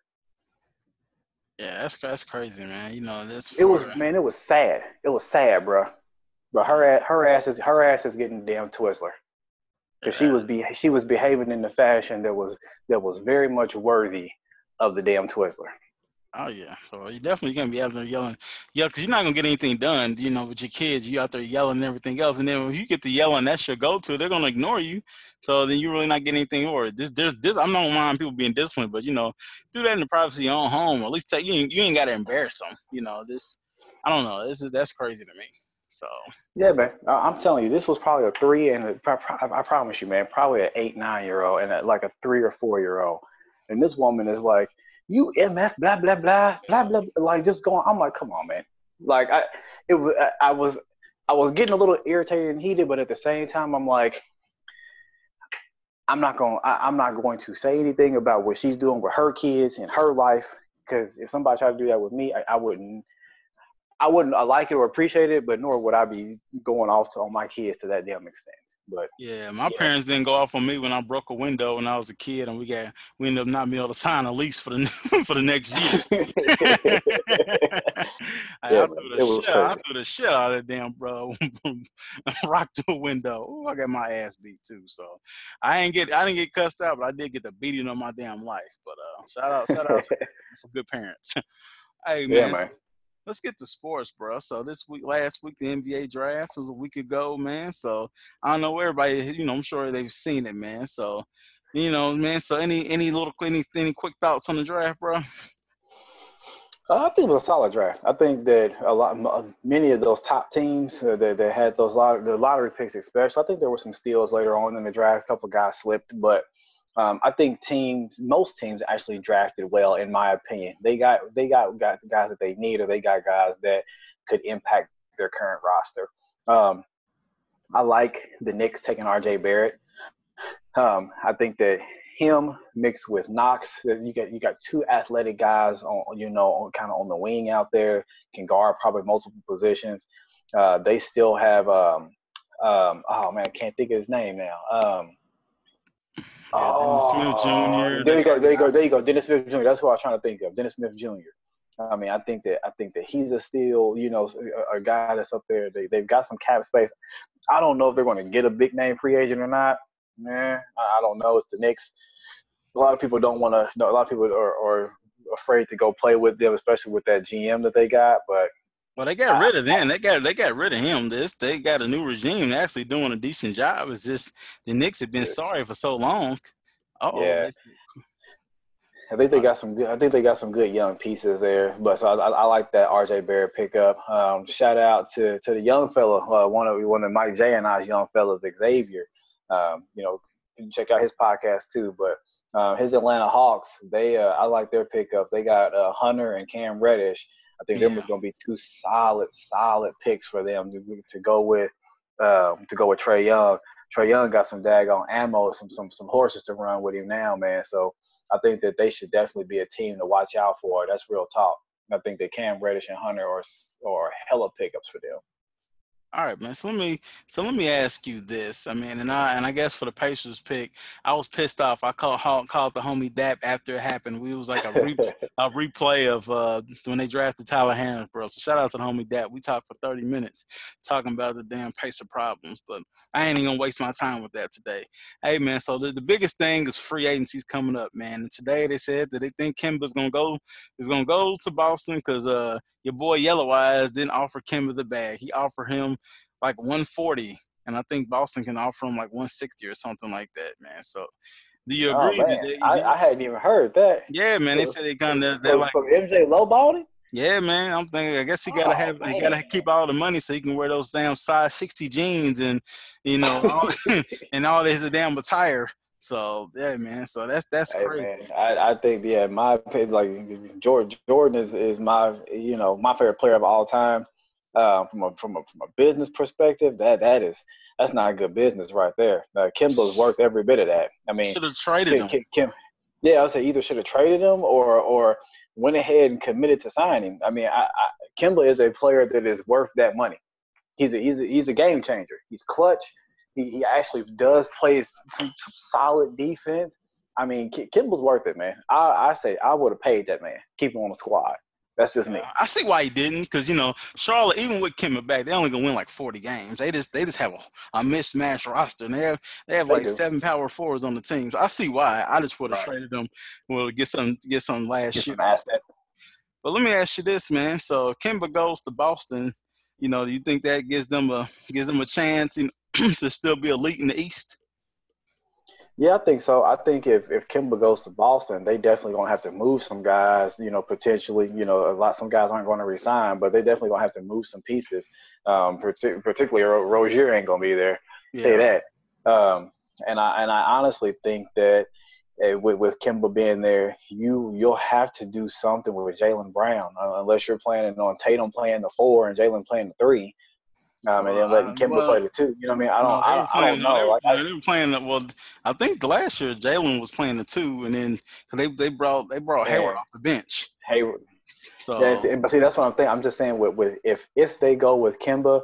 Yeah, that's that's crazy, man. You know, this. It was man, it was sad. It was sad, bro. But her her ass is her ass is getting damn Twizzler because she was be she was behaving in the fashion that was that was very much worthy of the damn Twizzler. Oh yeah, so you're definitely gonna be out there yelling, yeah, because you're not gonna get anything done, you know, with your kids. You out there yelling and everything else, and then when you get the yelling, that's your go-to. They're gonna ignore you, so then you're really not getting anything. Or this, there's this. I'm not mind people being disciplined, but you know, do that in the privacy of your own home. At least you ain't, you ain't gotta embarrass them. You know, this. I don't know. This is that's crazy to me. So yeah, man, I'm telling you, this was probably a three and a, I promise you, man, probably an eight, nine year old and a, like a three or four year old, and this woman is like you MF blah blah blah blah blah like just going I'm like come on man. Like I it was I was I was getting a little irritated and heated but at the same time I'm like I'm not going I, I'm not going to say anything about what she's doing with her kids and her life because if somebody tried to do that with me I, I wouldn't I wouldn't like it or appreciate it but nor would I be going off to on my kids to that damn extent but yeah, my yeah. parents didn't go off on me when I broke a window when I was a kid, and we got we ended up not being able to sign a lease for the for the next year. I, yeah, I, threw the shit, I threw the shit out of that damn bro. Rock through a window. Ooh, I got my ass beat too. So I ain't get I didn't get cussed out, but I did get the beating of my damn life. But uh, shout out shout out for good parents. hey man, yeah, man let's get to sports, bro. So this week, last week, the NBA draft was a week ago, man. So I don't know everybody, you know, I'm sure they've seen it, man. So, you know, man. So any any little any any quick thoughts on the draft, bro? Uh, I think it was a solid draft. I think that a lot, many of those top teams uh, that, that had those lot, the lottery picks, especially. I think there were some steals later on in the draft. A couple guys slipped, but um, I think teams, most teams actually drafted well, in my opinion. They got they got got guys that they need, or they got guys that could impact their current roster. Um, I like the Knicks taking R.J. Barrett. Um, I think that him mixed with Knox, you got you got two athletic guys on you know kind of on the wing out there can guard probably multiple positions. Uh, they still have um, um, oh man, I can't think of his name now. Um, yeah, oh, Smith Jr. There you go, there you go, there you go. Dennis Smith Jr. That's what I was trying to think of. Dennis Smith Jr. I mean, I think that I think that he's a still, you know, a, a guy that's up there. They they've got some cap space. I don't know if they're going to get a big name free agent or not. Nah, I don't know. It's the Knicks. A lot of people don't want to. know, a lot of people are, are afraid to go play with them, especially with that GM that they got. But well, they got rid of them. They got they got rid of him. This they got a new regime actually doing a decent job. It's just the Knicks have been sorry for so long. Oh, yeah. I think they got some good. I think they got some good young pieces there. But so I, I like that RJ Barrett pickup. Um, shout out to to the young fella, uh, one of one of Mike J and I's young fellas, Xavier. Um, you know, check out his podcast too. But uh, his Atlanta Hawks, they uh, I like their pickup. They got uh, Hunter and Cam Reddish. I think yeah. them was going to be two solid, solid picks for them to, to go with um, to go with Trae Young. Trae Young got some daggone ammo, some some some horses to run with him now, man. So I think that they should definitely be a team to watch out for. That's real talk. I think that Cam Reddish and Hunter are or hella pickups for them. All right, man. So let me so let me ask you this. I mean, and I and I guess for the Pacers pick, I was pissed off. I called called the homie Dap after it happened. We was like a, re, a replay of uh, when they drafted Tyler Hansbrough. So shout out to the homie Dap. We talked for thirty minutes talking about the damn Pacer problems, but I ain't even gonna waste my time with that today. Hey man, so the, the biggest thing is free agencies coming up, man. And today they said that they think Kemba's gonna go is gonna go to Boston because uh your boy Yellow Eyes didn't offer Kemba the bag. He offered him like 140, and I think Boston can offer him like 160 or something like that, man. So. Do you oh, agree? Oh, they, I, I, hadn't even heard that. Yeah, man. They said they kind of they're so, like from MJ lowballing. Yeah, man. I'm thinking. I guess he gotta oh, have. Man. He gotta keep all the money so he can wear those damn size 60 jeans and you know all, and all this damn attire. So yeah, man. So that's that's hey, crazy. Man, I, I think yeah, my opinion, like Jordan Jordan is, is my you know my favorite player of all time. Uh, from a from a from a business perspective, that that is that's not good business right there. Uh, Kemba's worth every bit of that. I mean, should have traded Kim, him. Kim, yeah, I would say either should have traded him or or went ahead and committed to signing. I mean, I, I, Kemba is a player that is worth that money. He's a he's a, he's a game changer. He's clutch. He, he actually does play some, some solid defense. I mean, Kemba's worth it, man. I, I say I would have paid that man, keep him on the squad. That's just me. I see why he didn't, because you know Charlotte, even with Kemba back, they only gonna win like forty games. They just they just have a, a mismatched roster, and they have they have like seven power forwards on the team. So I see why. I just would have right. traded them, well, get some get some last get year. Some but let me ask you this, man. So Kemba goes to Boston. You know, do you think that gives them a gives them a chance know, to still be elite in the East? Yeah, I think so. I think if if Kemba goes to Boston, they definitely gonna have to move some guys. You know, potentially, you know, a lot some guys aren't going to resign, but they definitely gonna have to move some pieces. Um, particularly Rozier ain't gonna be there. Yeah. Say that. Um, and I and I honestly think that uh, with with Kemba being there, you you'll have to do something with Jaylen Brown uh, unless you're planning on Tatum playing the four and Jaylen playing the three. Um, and then letting Kemba well, play the two. You know what I mean? I don't. No, I, I, don't know. They were, like, they were playing. The, well, I think last year Jaylen was playing the two, and then they they brought they brought yeah. Hayward off the bench. Hayward. So, yeah, but see, that's what I'm thinking. I'm just saying with with if if they go with Kemba,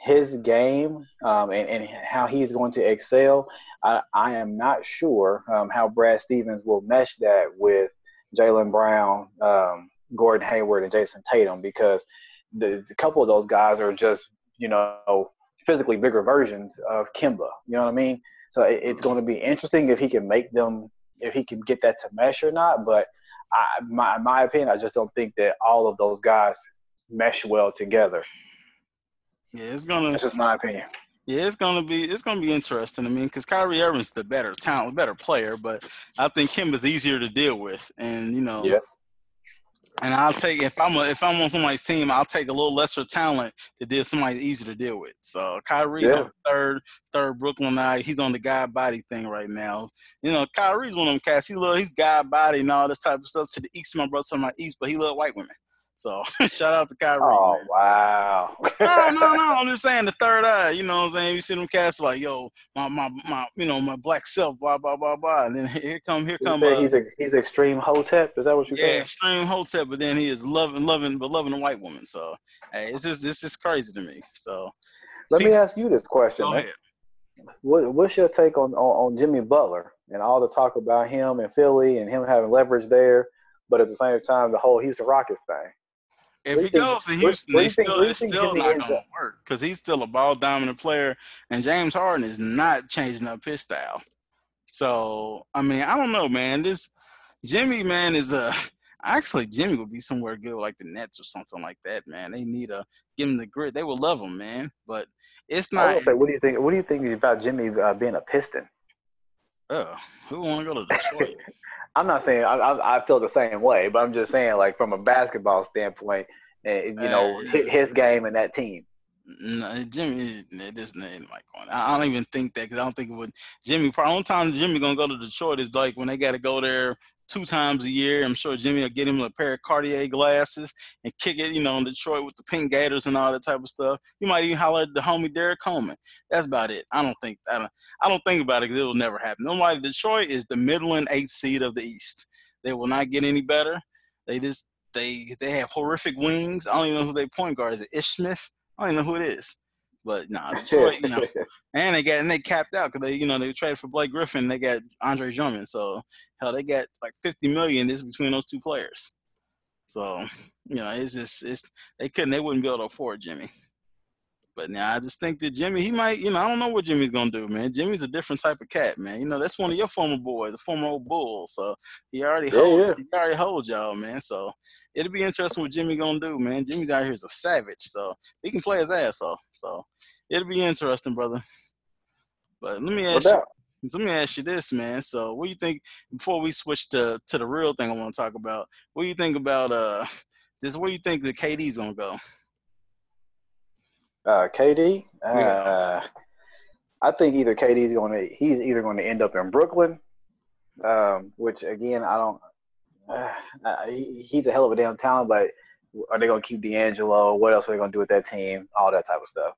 his game um, and and how he's going to excel, I I am not sure um, how Brad Stevens will mesh that with Jaylen Brown, um, Gordon Hayward, and Jayson Tatum because the, the couple of those guys are just you know, physically bigger versions of Kemba. You know what I mean? So it, it's going to be interesting if he can make them, if he can get that to mesh or not. But I, my my opinion, I just don't think that all of those guys mesh well together. Yeah, it's gonna. That's just my opinion. Yeah, it's gonna be it's gonna be interesting. I mean, because Kyrie Irving's the better talent, better player, but I think Kemba's easier to deal with, and you know, yeah. And I'll take if I'm a, if I'm on somebody's team, I'll take a little lesser talent that did somebody easy to deal with. So Kyrie's yeah. on third, third Brooklyn night. He's on the guy body thing right now. You know, Kyrie's one of them cats. He love he's guy body and all this type of stuff. To the east, my brother to my east, but he love white women. So shout out to Kyrie. Oh man. wow. no, no, no. I'm just saying the third eye. You know what I'm saying? You see them cats like, yo, my, my, my, you know, my black self, blah, blah, blah, blah. And then here come, here You come. Uh, he's a, he's extreme hotep. Is that what you say? yeah, said? extreme hotep, but then he is loving, loving, but loving a white woman. So hey, it's just, it's just crazy to me. So Let me ask you this question. go ahead. What, what's your take on, on on Jimmy Butler and all the talk about him and Philly and him having leverage there, but at the same time the whole Houston Rockets thing? If he think- goes to Houston, they think- still, you it's still not going to work because he's still a ball dominant player, and James Harden is not changing up his style. So I mean, I don't know, man. This Jimmy man is a actually Jimmy would be somewhere good like the Nets or something like that, man. They need a give him the grit. They will love him, man. But it's not. say, what do you think? What do you think about Jimmy uh, being a Piston? Uh, who want to go to Detroit? I'm not saying I, I I feel the same way, but I'm just saying like from a basketball standpoint, and you know Uh, his game and that team. No, Jimmy, it just ain't like going. I I don't even think that because I don't think it would. Jimmy, probably only time Jimmy gonna go to Detroit is like when they got to go there two times a year. I'm sure Jimmy will get him a pair of Cartier glasses and kick it, you know, in Detroit with the pink gators and all that type of stuff. He might even holler at the homie Derrick Coleman. That's about it. I don't think I don't, I don't think about it because it will never happen. Nobody Detroit is the Midland eighth seed of the East. They will not get any better. They just they they have horrific wings. I don't even know who their point guard is. It Ish Smith. I don't even know who it is. But nah, Detroit, you know, and they got and they capped out because they, you know, they traded for Blake Griffin. They got Andre Drummond, so hell, they got like fifty million this between those two players. So you know, it's just it's they couldn't they wouldn't be able to afford Jimmy. But now I just think that Jimmy, he might, you know, I don't know what Jimmy's gonna do, man. Jimmy's a different type of cat, man. You know, that's one of your former boys, the former old bull. So he already oh, Yeah, holds, yeah. he already holds y'all, man. So it'll be interesting what Jimmy gonna do, man. Jimmy's out here is a savage, so he can play his ass off. So it'll be interesting, brother. But let me ask you, doubt. let me ask you this, man. So what do you think before we switch to to the real thing I want to talk about? What do you think about uh this? Where you think the KD's gonna go? Uh, KD. Uh, Yeah. I think either KD's going to he's either going to end up in Brooklyn, um, which again I don't. Uh, he, he's a hell of a damn talent, but are they going to keep D'Angelo? What else are they going to do with that team? All that type of stuff.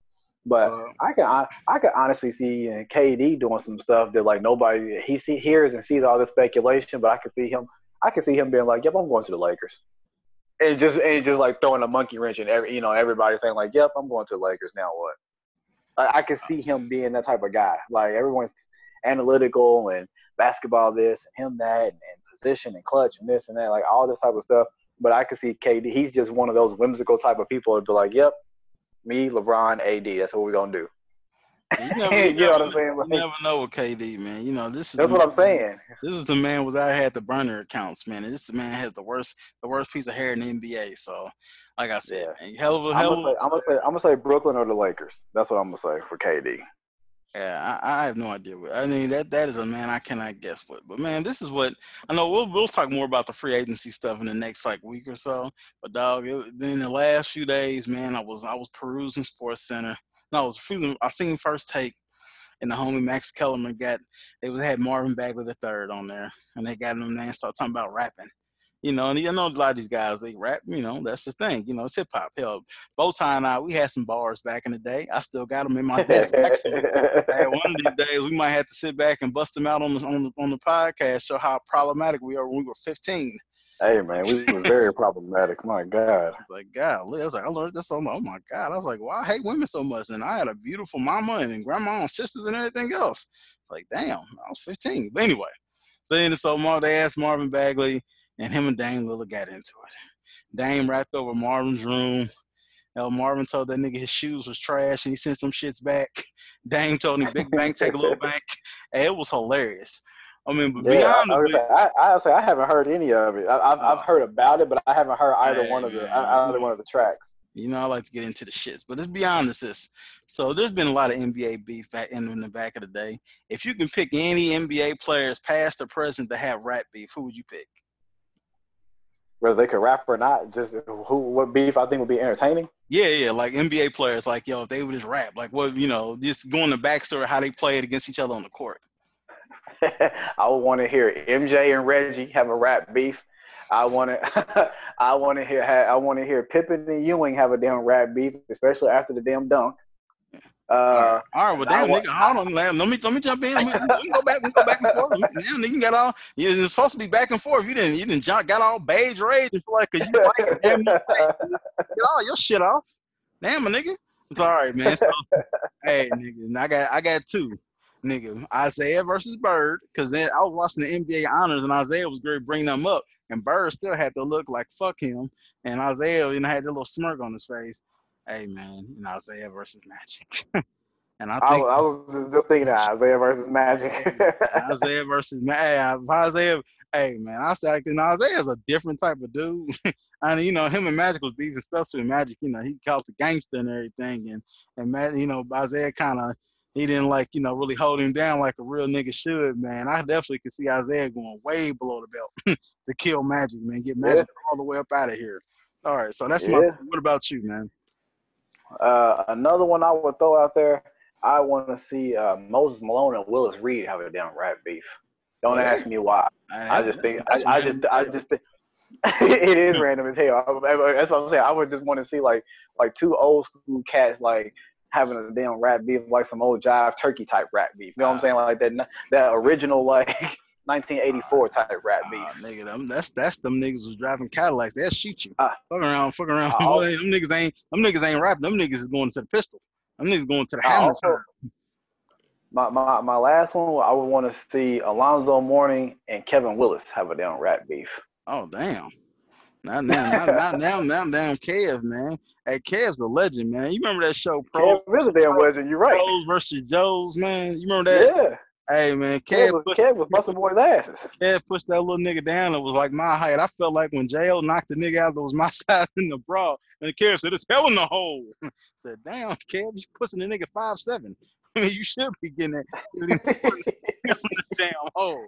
But I can I, I can honestly see uh, KD doing some stuff that like nobody he see hears and sees all this speculation, but I can see him I can see him being like, "Yep, I'm going to the Lakers," and just and just like throwing a monkey wrench and every you know everybody saying like, "Yep, I'm going to the Lakers." Now what? I, I can see him being that type of guy. Like everyone's analytical and basketball this, and him that, and, and position and clutch and this and that, like all this type of stuff. But I can see KD. He's just one of those whimsical type of people to be like, "Yep, me, LeBron, AD. That's what we're gonna do." You never, You you know what I'm saying? You never know with KD, man. You know this is That's the what I'm saying. This is the man was out here at the burner accounts, man. And this man has the worst, the worst piece of hair in the NBA. So, like I said, hell of a I'm hell gonna of say, a. I'm gonna say, I'm gonna say Brooklyn or the Lakers. That's what I'm gonna say for KD. Yeah, I, I have no idea. What, I mean, that that is a man I cannot guess what. But man, this is what I know. We'll we'll talk more about the free agency stuff in the next like week or so. But dog, it, in the last few days, man, I was I was perusing Sports Center. No, I was perusing. I seen First Take, and the homie Max Kellerman got they had Marvin Bagley the third on there, and they got him there and started talking about rapping. You know, and you know a lot of these guys they rap. You know, that's the thing. You know, it's hip hop. Hell, Bowtie and I, we had some bars back in the day. I still got them in my desk. Actually, one of these days we might have to sit back and bust them out on the on the, on the podcast, show how problematic we are when we were 15. hey man, we were very problematic. My God. Like, God, I was like, I learned this. I'm like, oh my God. I was like, well, I hate women so much. And I had a beautiful mama and grandma and sisters and everything else. Like, damn, I was 15. But anyway, so then so Mar- they asked Marvin Bagley, and him and Dame Lillard got into it. Dame rapped over Marvin's room. Hell, Marvin told that nigga his shoes was trash and he sent some shits back. Dame told him big bank, take a little bank. Hey, it was hilarious. I mean, but Yeah, beyond I, I, the like, I, I, say I haven't heard any of it. I, I've, I've oh. heard about it, but I haven't heard either Hey, one of the man. Uh, either one of the tracks. You know, I like to get into the shits, but it's beyond this. Is so there's been a lot of NBA beef in the back of the day. If you can pick any NBA players, past or present, to have rap beef, who would you pick? Whether they could rap or not, just who what beef I think would be entertaining. Yeah, yeah, like NBA players, like yo, if they would just rap, like what you know, just going the backstory of how they played against each other on the court. I would want to hear MJ and Reggie have a rap beef. I want to, I want to hear, I want to hear Pippen and Ewing have a damn rap beef, especially after the damn dunk. Uh, all right, well, damn, nigga, hold on, let me let me jump in. We, we can go back, we go back and forth. Damn, nigga, you got all. You're supposed to be back and forth. You didn't, you didn't jump, got all beige rage and like you like, damn, get all your shit off. Damn, a nigga. It's all right, man. So, hey, nigga, I got, I got two nigga, Isiah versus Bird, because then I was watching the NBA honors and Isiah was great bringing them up, and Bird still had to look like fuck him, and Isiah, you know, had a little smirk on his face. Hey man, you know, Isiah versus Magic. and I, think, I, I, was just thinking that Isiah versus Magic. Isiah versus Magic. Isiah, hey man, I said you know, Isiah's a different type of dude. I mean, you know, him and Magic was beefing, especially Magic. You know, he called the gangster and everything, and and you know, Isiah kind of he didn't like, you know, really hold him down like a real nigga should, man. I definitely could see Isiah going way below the belt to kill Magic, man. Get Magic yeah. all the way up out of here. All right, so that's yeah. my. What about you, man? Uh, another one I would throw out there. I want to see uh, Moses Malone and Willis Reed have a damn rap beef. Don't yeah. ask me why. I, I just think. I, I, just. I just think. it is random as hell. That's what I'm saying. I would just want to see like like two old school cats like having a damn rap beef like some old jive turkey type rap beef. You know what I'm saying? Like that that original like 1984 type rap beef. Uh, nigga, them, that's that's them niggas was driving Cadillacs. They'll shoot you. Uh, fuck around, fuck around. Uh, them niggas ain't them niggas ain't rapping. Them niggas is going to the pistol. Them niggas going to the hammer. Also, my, my my last one, I would want to see Alonzo Mourning and Kevin Willis have a damn rap beef. Oh damn. Now, now, now, now, now, now, damn Kev, man. Hey, Kev's a legend, man. You remember that show, Pro? Kev is a damn legend. You're right. Pros versus Joes, man. You remember that? Yeah. Hey man, Kev, Kev, was, pushed, Kev was busting boys' asses. Kev pushed that little nigga down. It was like my height. I felt like when JL knocked the nigga out that was my size in the bra. And Kev said, It's hell in the hole. I said, damn, Kev, you pushing the nigga five seven. I mean, you should be getting that damn hole.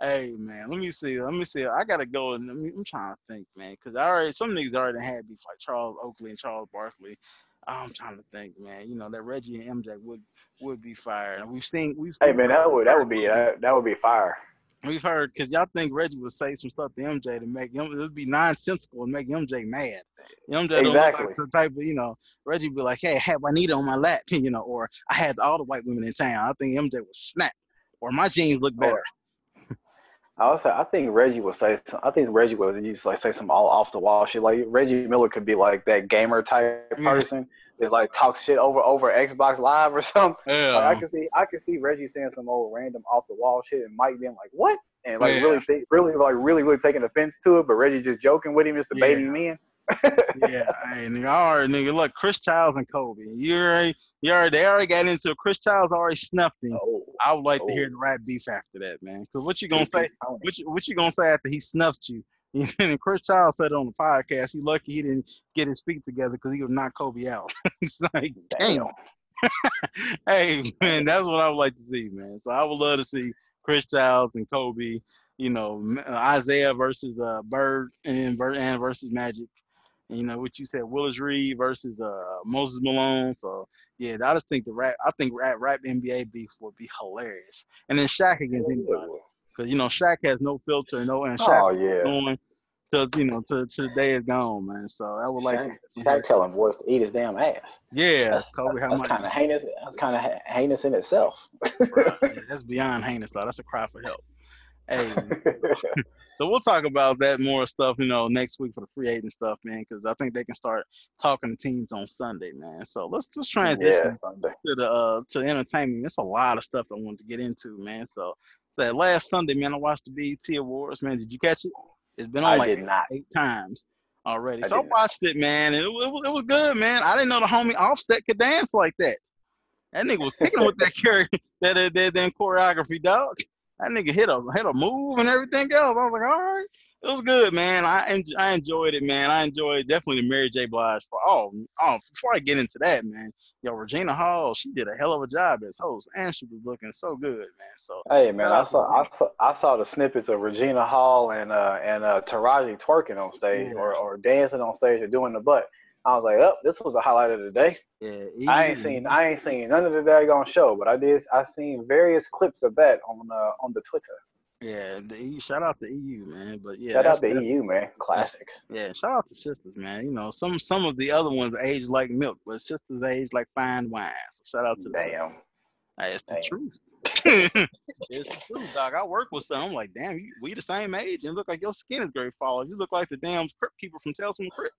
Hey man, let me see. Let me see. I gotta go. And I'm trying to think, man, because I already some niggas already had beef like Charles Oakley and Charles Barkley. I'm trying to think, man. You know that Reggie and MJ would would be fire, and we've seen we've. Hey man, that would that would be uh, that would be fire. We've heard because y'all think Reggie would say some stuff to MJ to make him it would be nonsensical and make MJ mad. MJ exactly. Like the type of you know Reggie would be like, hey, I had Juanita on my lap, you know, or I had all the white women in town. I think MJ would snap, or my jeans look better. I also I think Reggie would say some, I think Reggie would just like say some all off the wall shit. Like Reggie Miller could be like that gamer type person that like talks shit over over Xbox Live or something. Yeah. Like, I can see I can see Reggie saying some old random off the wall shit and Mike being like, What? And like yeah. really think really like really, really taking offense to it, but Reggie just joking with him, just debating yeah. him yeah, hey, nigga, all right, nigga. Look, Chris Childs and Kobe. You already, you already, they already got into it. Chris Childs already snuffed him. Oh, I would like oh. to hear the rap beef after that, man. Because what you gonna say? What you, what you gonna say after he snuffed you? and Chris Childs said on the podcast, he lucky he didn't get his feet together because he would knock Kobe out. it's like, damn. hey, man, that's what I would like to see, man. So I would love to see Chris Childs and Kobe. You know, Isiah versus uh, Bird and and versus Magic you know what you said, Willis Reed versus uh, Moses Malone. So yeah, I just think the rap. I think rap rap NBA beef would be hilarious. And then Shaq against anybody, because you know Shaq has no filter, no and Shaq oh, yeah. going to you know to to the day is gone, man. So I would like Shaq, to, Shaq telling boys to eat his damn ass. Yeah, that's, Kobe, that's, that's kind of heinous. That's kind of heinous in itself. yeah, that's beyond heinous, though. That's a cry for help. Hey. So we'll talk about that more stuff, you know, next week for the free agent stuff, man, because I think they can start talking to teams on Sunday, man. So let's just transition yeah, to the uh, to the entertainment. It's a lot of stuff I wanted to get into, man. So that last Sunday, man, I watched the BET Awards, man. Did you catch it? It's been on I like eight times already. I so I watched not. it, man, and it, it, it was good, man. I didn't know the homie Offset could dance like that. That nigga was kicking with that character, that that, that, that choreography, dog that nigga hit a hit a move and everything else. I was like, all right, it was good, man. I I enjoyed it, man. I enjoyed definitely the Mary J. Blige for oh oh. Before I get into that, man, yo, Regina Hall, she did a hell of a job as host, and she was looking so good, man. So hey, man, I saw I saw I saw the snippets of Regina Hall and uh and uh Taraji twerking on stage yeah. or or dancing on stage or doing the butt. I was like, oh, this was a highlight of the day. Yeah, I ain't seen I ain't seen none of the daggone show, but I did I seen various clips of that on uh, on the Twitter. Yeah, the EU, shout out the EU, man. But yeah, shout out the EU, man. Classics. Yeah, shout out to sisters, man. You know, some some of the other ones age like milk, but sisters age like fine wine. So shout out to damn. Hey, it's the Damn. truth. it's the truth, dog. I work with some. I'm like, damn, you, we the same age, and look like your skin is very fall. You look like the damn crypt keeper from Tales from the Crypt.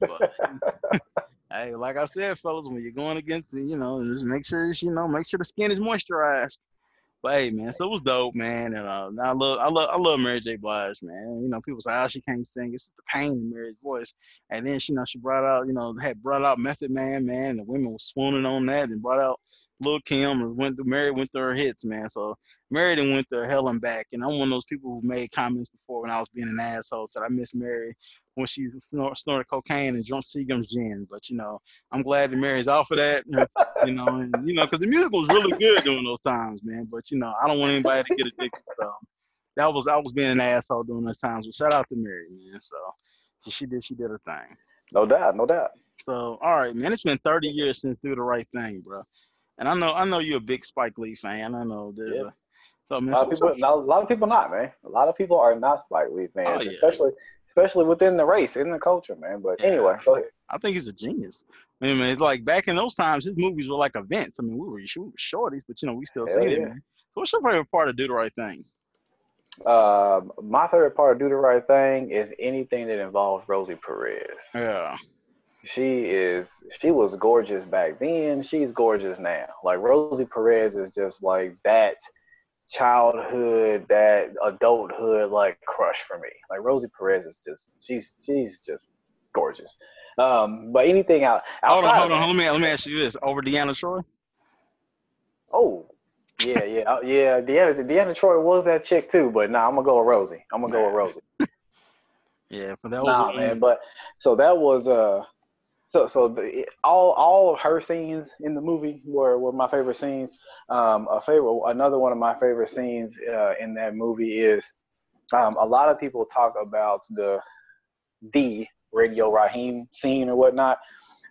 But, hey, like I said, fellas, when you're going against, you know, just make sure you know, make sure the skin is moisturized. But hey, man, so it was dope, man, and uh, I love, I love, I love Mary J. Blige, man. You know, people say, oh, she can't sing. It's the pain in Mary's voice. And then she, you know, she brought out, you know, had brought out Method Man, man, and the women was swooning on that, and brought out Lil Kim and went through Mary went through her hits, man. So Mary then went through hell and back. And I'm one of those people who made comments before when I was being an asshole. Said I miss Mary when she snort, snorted cocaine and drunk Seagram's gin. But you know, I'm glad that Mary's off of that. You know, and you know, because the music was really good during those times, man. But you know, I don't want anybody to get addicted. So that was I was being an asshole during those times. But shout out to Mary, man. So, she did she did her thing. No doubt, no doubt. So all right, man. It's been 30 years since Do the Right Thing, bro. And I know I know you're a big Spike Lee fan. I know there's Yeah. a so, man, A lot so of people, a lot of people not, man. A lot of people are not Spike Lee fans, Oh, yeah. especially especially within the race, in the culture, man. But Yeah. anyway, go ahead. I think he's a genius. I mean, it's like back in those times, his movies were like events. I mean, we were, we were shorties, but you know, we still Hell seen it, man. So what's your favorite part of Do the Right Thing? Um, my favorite part of Do the Right Thing is anything that involves Rosie Perez. Yeah. She is she was gorgeous back then. She's gorgeous now. Like Rosie Perez is just like that childhood, that adulthood like crush for me. Like Rosie Perez is just she's she's just gorgeous. Um, but anything out Hold on, hold on. that- Let me let me ask you this: Over Deanna Troi? Oh, yeah, yeah, uh, yeah. Deanna, Deanna Troi was that chick too, but nah, I'm gonna go with Rosie. I'm gonna go with Rosie. Yeah, but that was Nah, man. But so that was uh, so so the, all all of her scenes in the movie were were my favorite scenes. Um, a favorite another one of my favorite scenes uh, in that movie is um, a lot of people talk about the the Radio Raheem scene or whatnot,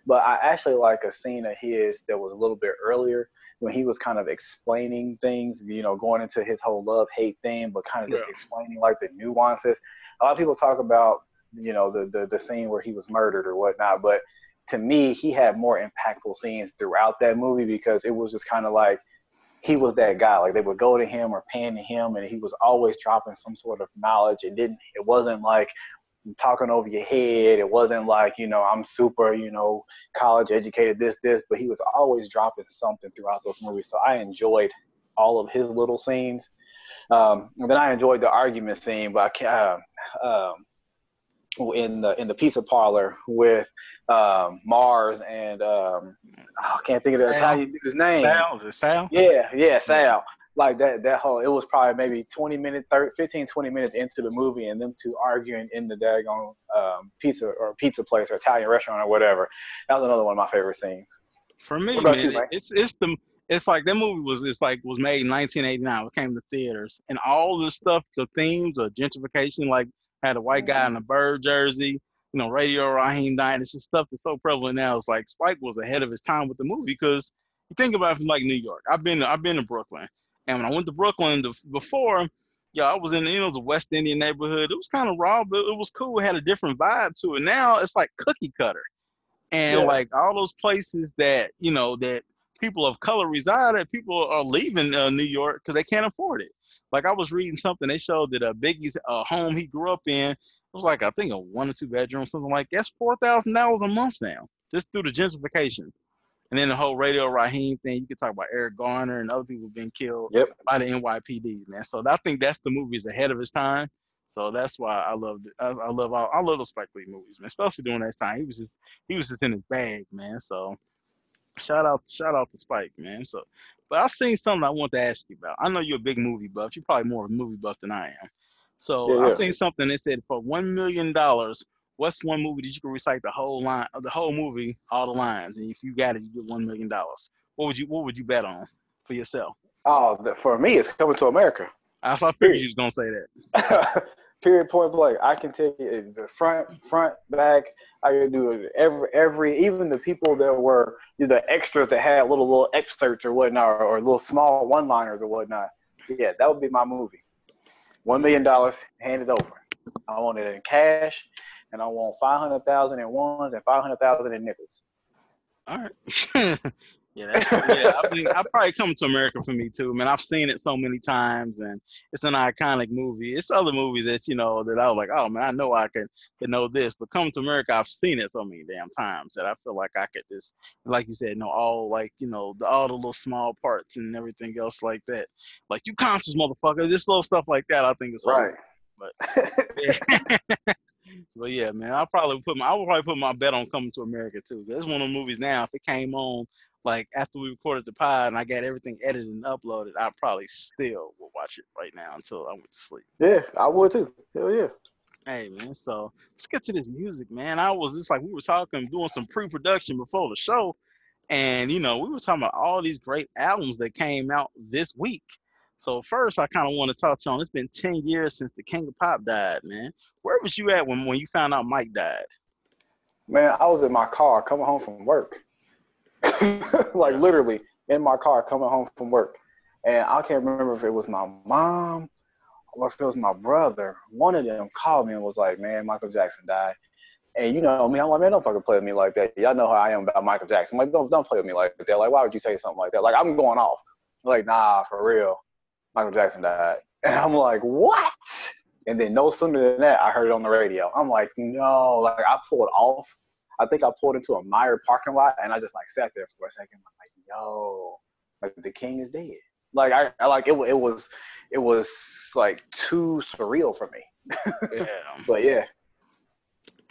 but I actually like a scene of his that was a little bit earlier when he was kind of explaining things, you know, going into his whole love hate thing, but kind of just Yeah. explaining like the nuances. A lot of people talk about, you know, the, the the scene where he was murdered or whatnot, but to me, he had more impactful scenes throughout that movie because it was just kind of like he was that guy. Like they would go to him or pan to him, and he was always dropping some sort of knowledge. It didn't. It wasn't like talking over your head. It wasn't like you know I'm super, you know, college educated, this this. But he was always dropping something throughout those movies. So I enjoyed all of his little scenes. Um, and then I enjoyed the argument scene, but I can't. Um, um, in the in the pizza parlor with um, Mars and um, oh, I can't think of the. Italian dude's name. Sal. Is it Sal? Yeah, yeah, Sal. Like that that whole it was probably maybe 20 minutes 30, 15 20 minutes into the movie and them two arguing in the daggone um, pizza or pizza place or Italian restaurant or whatever. That was another one of my favorite scenes. For me, man, you, it's it's the it's like that movie was it's like was made in 1989. It came to theaters, and all the stuff, the themes of gentrification, like had a white guy in a bird jersey, you know, Radio Raheem dying. It's just stuff that's so prevalent now. It's like Spike was ahead of his time with the movie because you think about it from like New York. I've been I've been to Brooklyn, and when I went to Brooklyn the, before, yeah, I was in you know was West Indian neighborhood. It was kind of raw, but it was cool. It had a different vibe to it. Now it's like cookie cutter, and Yeah. like all those places that you know that people of color reside at, people are leaving uh, New York because they can't afford it. Like I was reading something, they showed that uh, Biggie's uh, home he grew up in was like I think a one or two bedroom, something like that's four thousand dollars a month now, just through the gentrification. And then the whole Radio Raheem thing, you could talk about Eric Garner and other people being killed Yep. by the NYPD, man. So I think that's the movie's ahead of its time. So that's why I love it. I, I love all, I love those Spike Lee movies, man. Especially during that time, he was just he was just in his bag, man. So shout out shout out to Spike, man. So, but I've seen something I want to ask you about. I know you're a big movie buff. You're probably more of a movie buff than I am. So Yeah, I yeah. seen something that said for one million dollars, what's one movie that you can recite the whole line, of the whole movie, all the lines, and if you got it, you get one million dollars. What would you What would you bet on for yourself? Oh, for me, it's coming to America. I thought I figured you was gonna say that. Period. Point blank. I can take you eh, the front, front, back. I can do it every, every. Even the people that were the extras that had little, little excerpts or whatnot, or, or little small one-liners or whatnot. Yeah, that would be my movie. One million dollars, hand it over. I want it in cash, and I want five hundred thousand in ones and five hundred thousand in nickels. All right. Yeah, that's yeah. I mean, I probably come to America for me too. man. I've seen it so many times, and it's an iconic movie. It's other movies that you know that I was like, oh man, I know I could, could know this, but coming to America, I've seen it so many damn times that I feel like I could just, like you said, know all like you know the, all the little small parts and everything else like that. Like you conscious motherfucker, this little stuff like that. I think is right. But yeah. but yeah, man, I'll probably put my I will probably put my bet on coming to America too. It's one of the movies now. If it came on like after we recorded the pod and I got everything edited and uploaded, I probably still will watch it right now until I went to sleep. Yeah, I would too. Hell yeah. Hey man, so let's get to this music, man. I was just like we were talking, doing some pre-production before the show, and you know we were talking about all these great albums that came out this week. So first, I kind of want to touch on. It's been ten years since the King of Pop died, man. Where was you at when when you found out Mike died? Man, I was in my car coming home from work like literally in my car coming home from work. And I can't remember if it was my mom or if it was my brother. One of them called me and was like, man, Michael Jackson died. And you know me, I'm like, man, don't fucking play with me like that. Y'all know how I am about Michael Jackson. I'm like, don't, don't play with me like that. Like, why would you say something like that? Like, I'm going off. I'm like, nah, for real. Michael Jackson died. And I'm like, what? And then no sooner than that, I heard it on the radio. I'm like, no. Like, I pulled off I think I pulled into a Meijer parking lot and I just like sat there for a second. I'm like, yo, like the king is dead. Like I, I like it. It was, it was like too surreal for me. yeah. but yeah.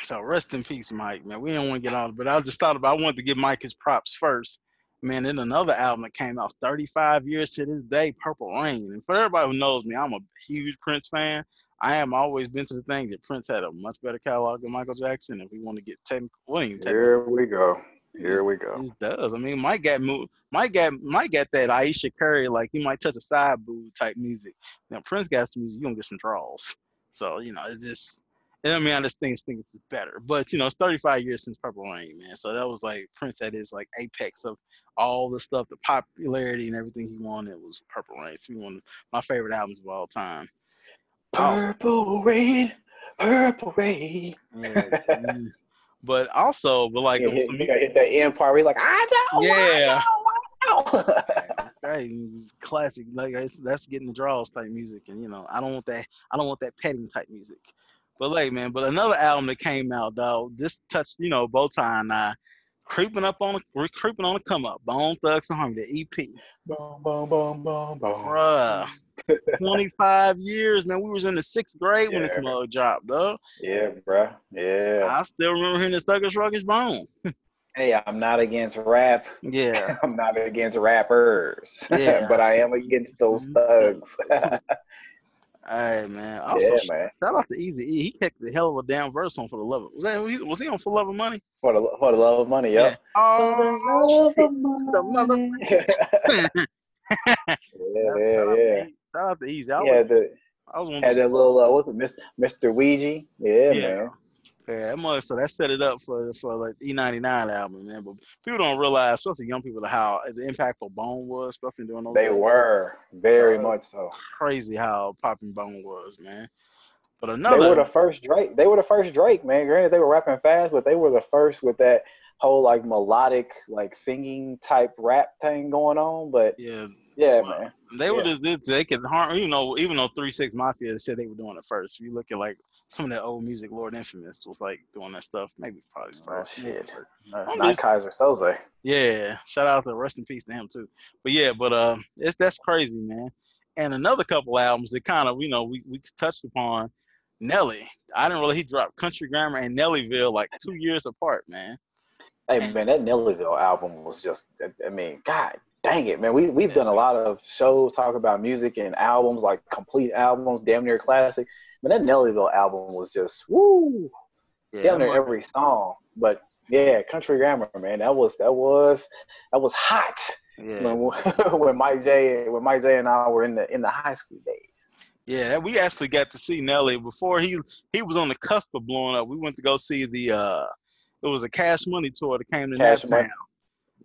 So rest in peace, Mike. Man, we don't want to get on, but I just thought about. I wanted to give Mike his props first. Man, then another album that came out 35 years to this day, Purple Rain. And for everybody who knows me, I'm a huge Prince fan. I am always been to the thing that Prince had a much better catalog than Michael Jackson. If we want to get technical, well, technical here we go. Here we go. Does. I mean, Mike got Mike got Mike got that Ayesha Curry like he might touch a side boob type music. Now Prince got some music, you gonna get some draws. So you know, it's just. And I mean, I just think think it's better, but you know, it's 35 years since Purple Rain, man. So that was like Prince at his like apex of all the stuff, the popularity and everything he wanted was Purple Rain. It's one of my favorite albums of all time. Purple rain, purple rain. Yeah, but also, but like, you hit, you hit that end part where like, I know, yeah. I know, I know. hey, classic. Like that's getting the draws type music, and you know, I don't want that. I don't want that petting type music. But like, man, but another album that came out though, this touched, you know, Bowtie and I, creeping up on, we're creeping on the come up. Bone Thugs and Harmony, the EP. Boom, boom, boom, boom, boom. Bruh. 25 years, man. We was in the sixth grade yeah. when this mug dropped, though. Yeah, bro. Yeah. I still remember hearing the Thuggish Ruggish Bone. hey, I'm not against rap. Yeah. I'm not against rappers. Yeah. but I am against those mm-hmm. thugs. Hey man, also, yeah, man. Shout out to Easy E. He kicked the hell of a damn verse on for the love of was that was he on for love of money? For the for the love of money, yeah. yeah. Oh, the mother. yeah, yeah, yeah. Shout out to Easy. I yeah, was, the I was one had that little uh, what's it, Mr. Mr. Ouija? Yeah, yeah. man. Yeah, that so that set it up for for like E99 album, man. But people don't realize, especially young people, how the impactful Bone was, especially during those. They were very much so. Crazy how popping Bone was, man. But another, they were the first Drake. They were the first Drake, man. Granted, they were rapping fast, but they were the first with that whole like melodic, like singing type rap thing going on. But yeah, yeah, well, man. They were yeah. just they could harm you know, even though three six mafia said they were doing it first. If you look at like some of that old music, Lord Infamous was like doing that stuff. Maybe probably oh, first. Shit. Uh, not just, Keyser Söze. Yeah. Shout out to rest in peace to him too. But yeah, but uh it's that's crazy, man. And another couple albums that kind of, you know, we, we touched upon Nelly. I didn't really he dropped Country Grammar and Nellyville like two years apart, man. Hey man, that Nellyville album was just I mean, God dang it, man. We we've done a lot of shows talk about music and albums, like complete albums, damn near classic. But that Nellyville album was just woo, yeah, damn near every song. But yeah, Country Grammar, man, that was that was that was hot. Yeah. When, when Mike J when Mike J and I were in the in the high school days. Yeah, we actually got to see Nelly before he he was on the cusp of blowing up. We went to go see the uh it was a Cash Money tour that came to Cash Town.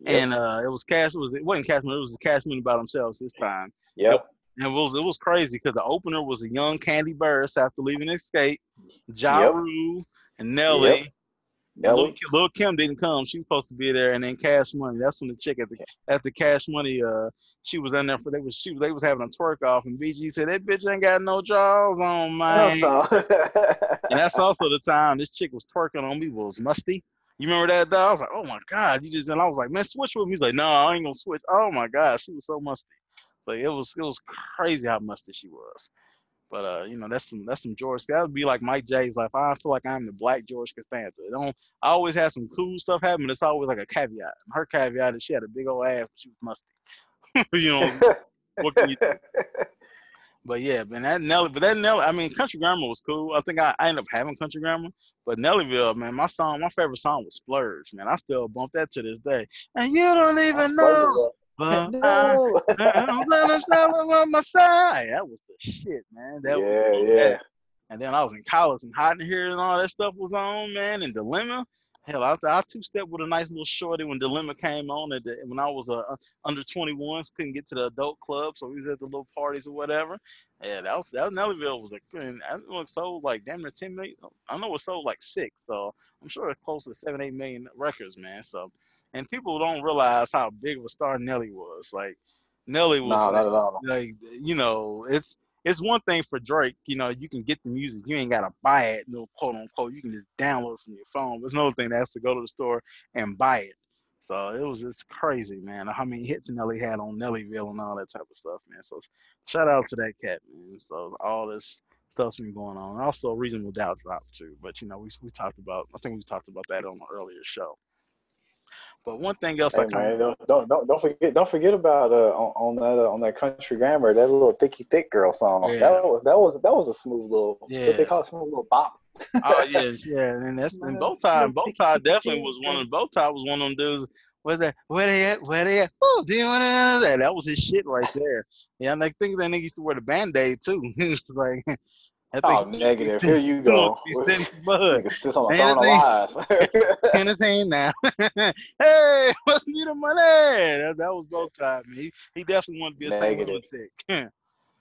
Yep. And uh, it was cash. It was it wasn't cash money. It was cash money by themselves this time. Yep. And it was it was crazy because the opener was a young Kandi Burruss after leaving Xscape, Ja Yep. Rule, and Nelly. Yep. Nelly. Lil Kim didn't come. She was supposed to be there, and then Cash Money. That's when the chick at the at the Cash Money, uh, she was in there for they was she they was having a twerk off, and BG said that bitch ain't got no jaws on, man. And that's also the time this chick was twerking on me was musty. You remember that dog? I was like, oh my god, you just and I was like, man, switch with me. He's like, no, I ain't gonna switch. Oh my god, she was so musty. Like it was it was crazy how musty she was. But uh, you know, that's some that's some George. That would be like Mike J's life. I feel like I'm the black George Costanza. It don't I always had some cool stuff happen, it's always like a caveat. And her caveat is she had a big old ass, but she was musty. you know, what can you do? But yeah, man, that Nelly, but that Nelly, I mean, Country Grammar was cool. I think I, I ended up having Country Grammar, but Nellyville, man, my song, my favorite song was Splurge, man. I still bump that to this day. And you don't even know, but no. I'm gonna on my side. That was the shit, man. That yeah, was, yeah. And then I was in college and hot in here and all that stuff was on, man. And Dilemma, hell, I, I two step with a nice little shorty when Dilemma came on. At the, when I was uh, under 21, couldn't get to the adult club, so we was at the little parties or whatever. Yeah, that was that Nellyville was like, I it sold like damn near 10 million. I know it sold like six, so I'm sure it's close to seven, eight million records, man. So, and people don't realize how big of a star Nelly was. Like, Nelly was No, like, not at all. like you know it's it's one thing for Drake, you know, you can get the music, you ain't gotta buy it, no quote unquote. You can just download from your phone. But it's another thing that has to go to the store and buy it. So it was just crazy, man. How many hits Nelly had on Nellyville and all that type of stuff, man. So shout out to that cat, man. So all this stuff's been going on. Also, Reasonable Doubt dropped too, but you know we we talked about. I think we talked about that on the earlier show. But one thing else I Hey kind man, don't, don't don't don't forget don't forget about uh on, on that uh, on that country grammar that little thicky thick girl song. Yeah. That was that was that was a smooth little Yeah. what they call it smooth little bop. Oh yeah, yeah, and that's and Bowtie. Bowtie definitely was one of Bowtie was one of them dudes. What's that? Where they at? Where they at? Oh, do you want to know that? That was his shit right there. Yeah, and I think that nigga used to wear the band aid too. It's like, I Oh, negative. Here you go. His bud. Nigga sits on a throne of lies. in his hand now. hey, must be the money. That, that was Bowtie. Man. He, he definitely wanted to be a. Negative. lunatic.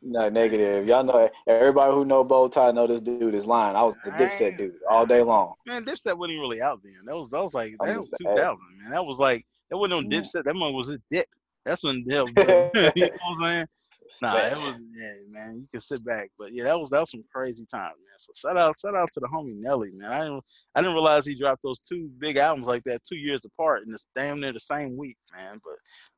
no, negative. Y'all know everybody who know bow tie know this dude is lying. I was the dipset dude all day long. Man, Dipset wasn't really out then. That was that was like that was two thousand, man. That was like that wasn't no mm. Dipset. That one was a dip. That's when hell, you know what I'm saying? Nah, it was yeah, man. You can sit back, but yeah, that was that was some crazy time, man. So shout out, shout out to the homie Nelly, man. I didn't I didn't realize he dropped those two big albums like that two years apart and it's damn near the same week, man. But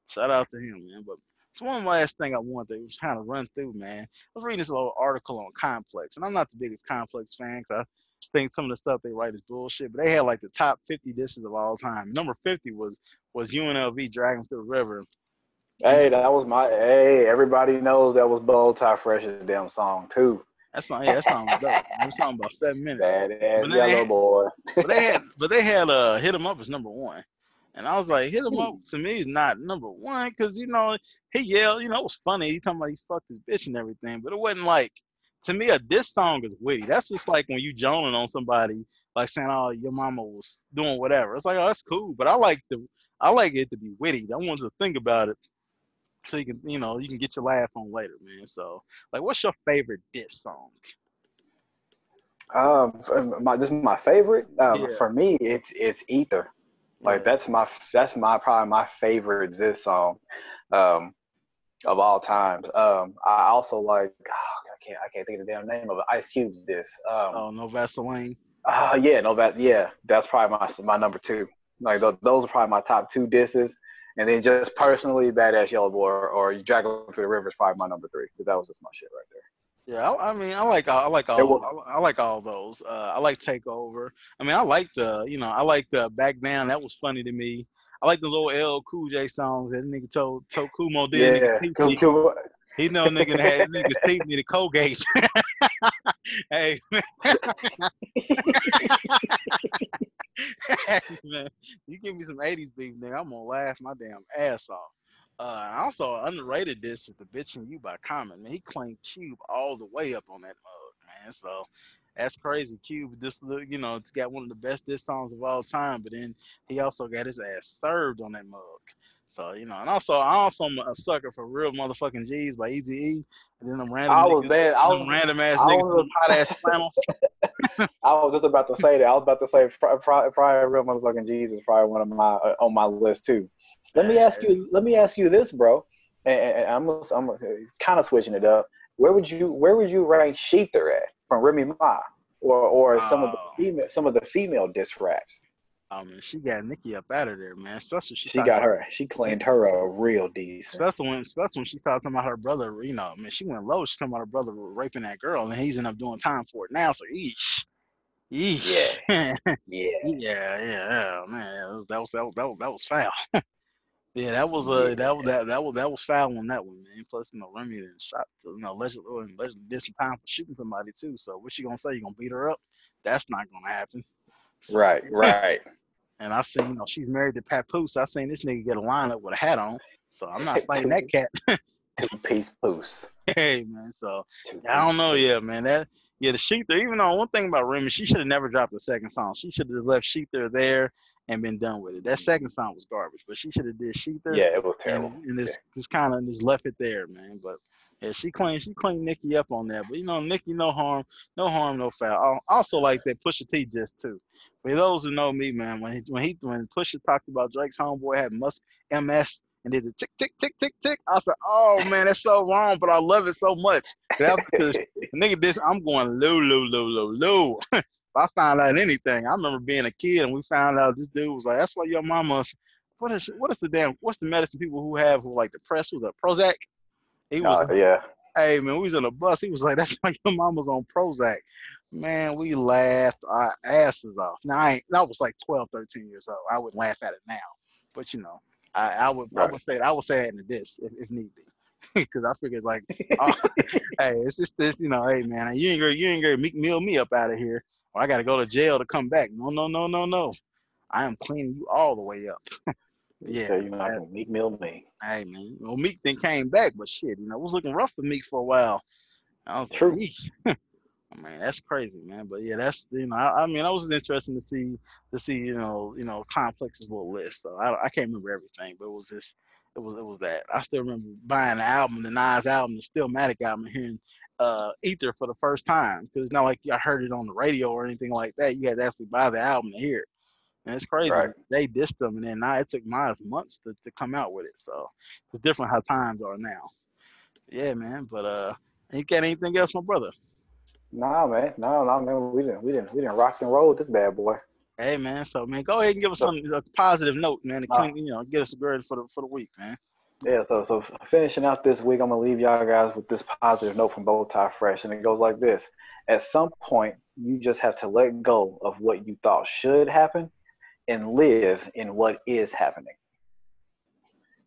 shout out to him, man. But it's one last thing I wanted to kind of run through, man. I was reading this little article on Complex, and I'm not the biggest Complex fan because I think some of the stuff they write is bullshit. But they had like the top 50 disses of all time. Number 50 was was UNLV Dragging Through the River. Hey, that was my. Hey, everybody knows that was bow tie fresh's damn song too. That song, yeah, that song was dope. That song about seven minutes. Bad ass yellow had- boy. but they had but they had uh hit him up as number one and i was like hit him up to me is not number one because you know he yelled you know it was funny he talking about he fucked his bitch and everything but it wasn't like to me a diss song is witty that's just like when you joning on somebody like saying oh your mama was doing whatever it's like oh that's cool but i like the i like it to be witty i want to think about it so you can you know you can get your laugh on later man so like what's your favorite diss song Um, my, this is my favorite. Um, Yeah. For me, it's it's Ether. Like Yeah. that's my that's my probably my favorite Ziz song, um, of all times. Um, I also like oh, I can't I can't think of the damn name of it. Ice Cube's this. Um, oh no vaseline Oh yeah, no, that yeah, that's probably my my number two. Like those, those are probably my top two disses, and then just personally, Badass Yellow Boy or, or Dragon Through the River is probably my number three because that was just my shit right there. Yeah, I, I mean, I like I like all I, I like all those. Uh, I like Takeover. I mean, I like the you know I like the Back Down. That was funny to me. I like those old L Cool J songs that nigga told told Kool Moe Dee. Yeah, teach Cool- He know nigga had niggas teach me the Colgate. hey man, you give me some '80s beef, nigga. I'm gonna laugh my damn ass off. Uh, also underrated this with the bitching you by Common. Man, he claimed Cube all the way up on that mug, man. So that's crazy. Cube, look, you know, it's got one of the best diss songs of all time. But then he also got his ass served on that mug. So you know, and also I also a sucker for real motherfucking G's by Easy E. And then them random I was niggas, there. I was, random ass I niggas, was- hot ass flannels. I was just about to say that. I was about to say pri- pri- probably real motherfucking Jesus probably one of my uh, on my list too. Let me ask you. Let me ask you this, bro. And, and- and I'm I'm kind of switching it up. Where would you Where would you rank Shether at from Remy Ma, or or some of the Oh. female some of the female diss raps? Oh man, she got Nikki up out of there, man. Especially she, She got about- her. She cleaned her a real decent. Especially when, especially when she started talking about her brother. You know, man, she went low. She talking about her brother raping that girl, and he's ended up doing time for it now. So, eesh, eesh. Yeah, Yeah. yeah, yeah, man. That was that was that was that was foul. yeah, that was uh Yeah. that was that that was that was foul on that one, man. Plus, you know, Remy then shot, to, you know, allegedly, or allegedly did some time for shooting somebody too. So, what you gonna say? You gonna beat her up? That's not gonna happen. So- Right. Right. And I seen, you know, she's married to Papoose. I seen this nigga get a lineup with a hat on. So I'm not fighting that cat. Two piece poos. hey man, so I don't know, yeah, man. That yeah, the Shether, even though one thing about Remy, she should have never dropped the second song. She should have just left Shether there and been done with it. That second song was garbage, but she should have did Shether Yeah, it was and, terrible. and just, just kind of just left it there, man. But yeah, she cleaned she cleaned Nikki up on that. But you know, Nikki, no harm, no harm, no foul. I also like that Pusha T just too. For those who know me, man, when he when he when Pusha talked about Drake's homeboy had musk MS and did the tick tick tick tick tick, I said, oh man, that's so wrong, but I love it so much. That because nigga this I'm going low, low, low, low, low. if I found out anything, I remember being a kid and we found out this dude was like, that's why your mama what is what is the damn what's the medicine people who have who like depressed was a Prozac? He was Uh, yeah. hey man, we was on a bus. He was like, That's why your mama's on Prozac. Man, we laughed our asses off. Now I ain't I was like 12, 13 years old. I would laugh at it now. But you know, I, I would I would say I would say that in the diss if, if need be. Because I figured like oh, hey, it's just this, you know, hey man, you ain't gonna you ain't gonna meal me up out of here. Or I gotta go to jail to come back. No, no, no, no, no. I am cleaning you all the way up. Yeah, So you're not gonna meet Mill me. Hey man, well Meek then came back, but shit, you know, it was looking rough for Meek for a while. I was True. like. Man, that's crazy, man. But yeah, that's you know, I, I mean, I was interesting to see to see you know, you know, Complex's little list. So I, I can't remember everything, but it was just it was it was that. I still remember buying the album, the Nas album, the Stillmatic album, and hearing uh Ether for the first time because it's not like I heard it on the radio or anything like that. You had to actually buy the album to hear it. And it's crazy. Right. They dissed them, and then now it took months to, to come out with it. So it's different how times are now. Yeah, man. But uh, you got anything else, my brother? Nah, man. No, no, man. We didn't, we didn't, we didn't rock and roll with this bad boy. Hey, man. So man, go ahead and give us some a positive note, man. Clean, you know, get us a grade for the for the week, man. Yeah. So, so finishing out this week, I'm gonna leave y'all guys with this positive note from Bow Tie Fresh, and it goes like this: At some point, you just have to let go of what you thought should happen, and live in what is happening.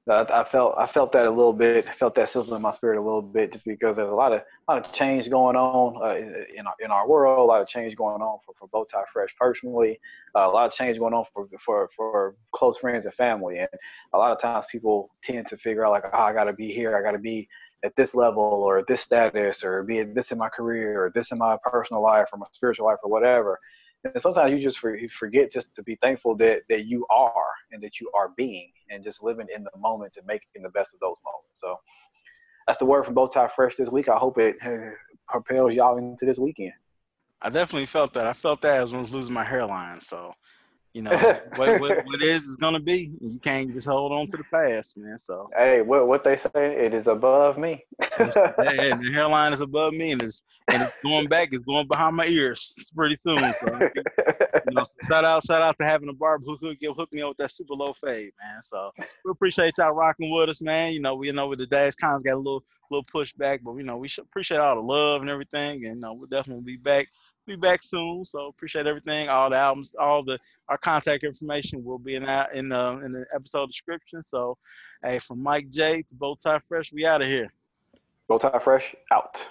I, felt I felt that a little bit. I felt that sizzle in my spirit a little bit, just because there's a lot of a lot of change going on uh, in, in our in our world. A lot of change going on for for Bowtie Fresh personally. Uh, a lot of change going on for for for close friends and family. And a lot of times people tend to figure out like, oh, I got to be here. I got to be at this level or this status or be at this in my career or this in my personal life or my spiritual life or whatever. And sometimes you just for, you forget just to be thankful that, that you are and that you are being and just living in the moment and making the best of those moments. So that's the word from Bowtie Fresh this week. I hope it propels y'all into this weekend. I definitely felt that. I felt that as I was losing my hairline. So, you know, what, what, what is is gonna be. You can't just hold on to the past, man. So, Hey, what what they say? It is above me. hey, the hairline is above me, and it's and it's going back. It's going behind my ears pretty soon. So, you know, shout out, shout out to having a barber who could get hook me up with that super low fade, man. So we appreciate y'all rocking with us, man. You know, we you know with the days kind of got a little little pushback, but you know we should appreciate all the love and everything, and you know, we'll definitely be back. Be back soon, so appreciate everything. All the albums, all the our contact information will be in that in the in the episode description. So, hey, from Mike J to Bowtie Fresh, we out of here. Bowtie Fresh out.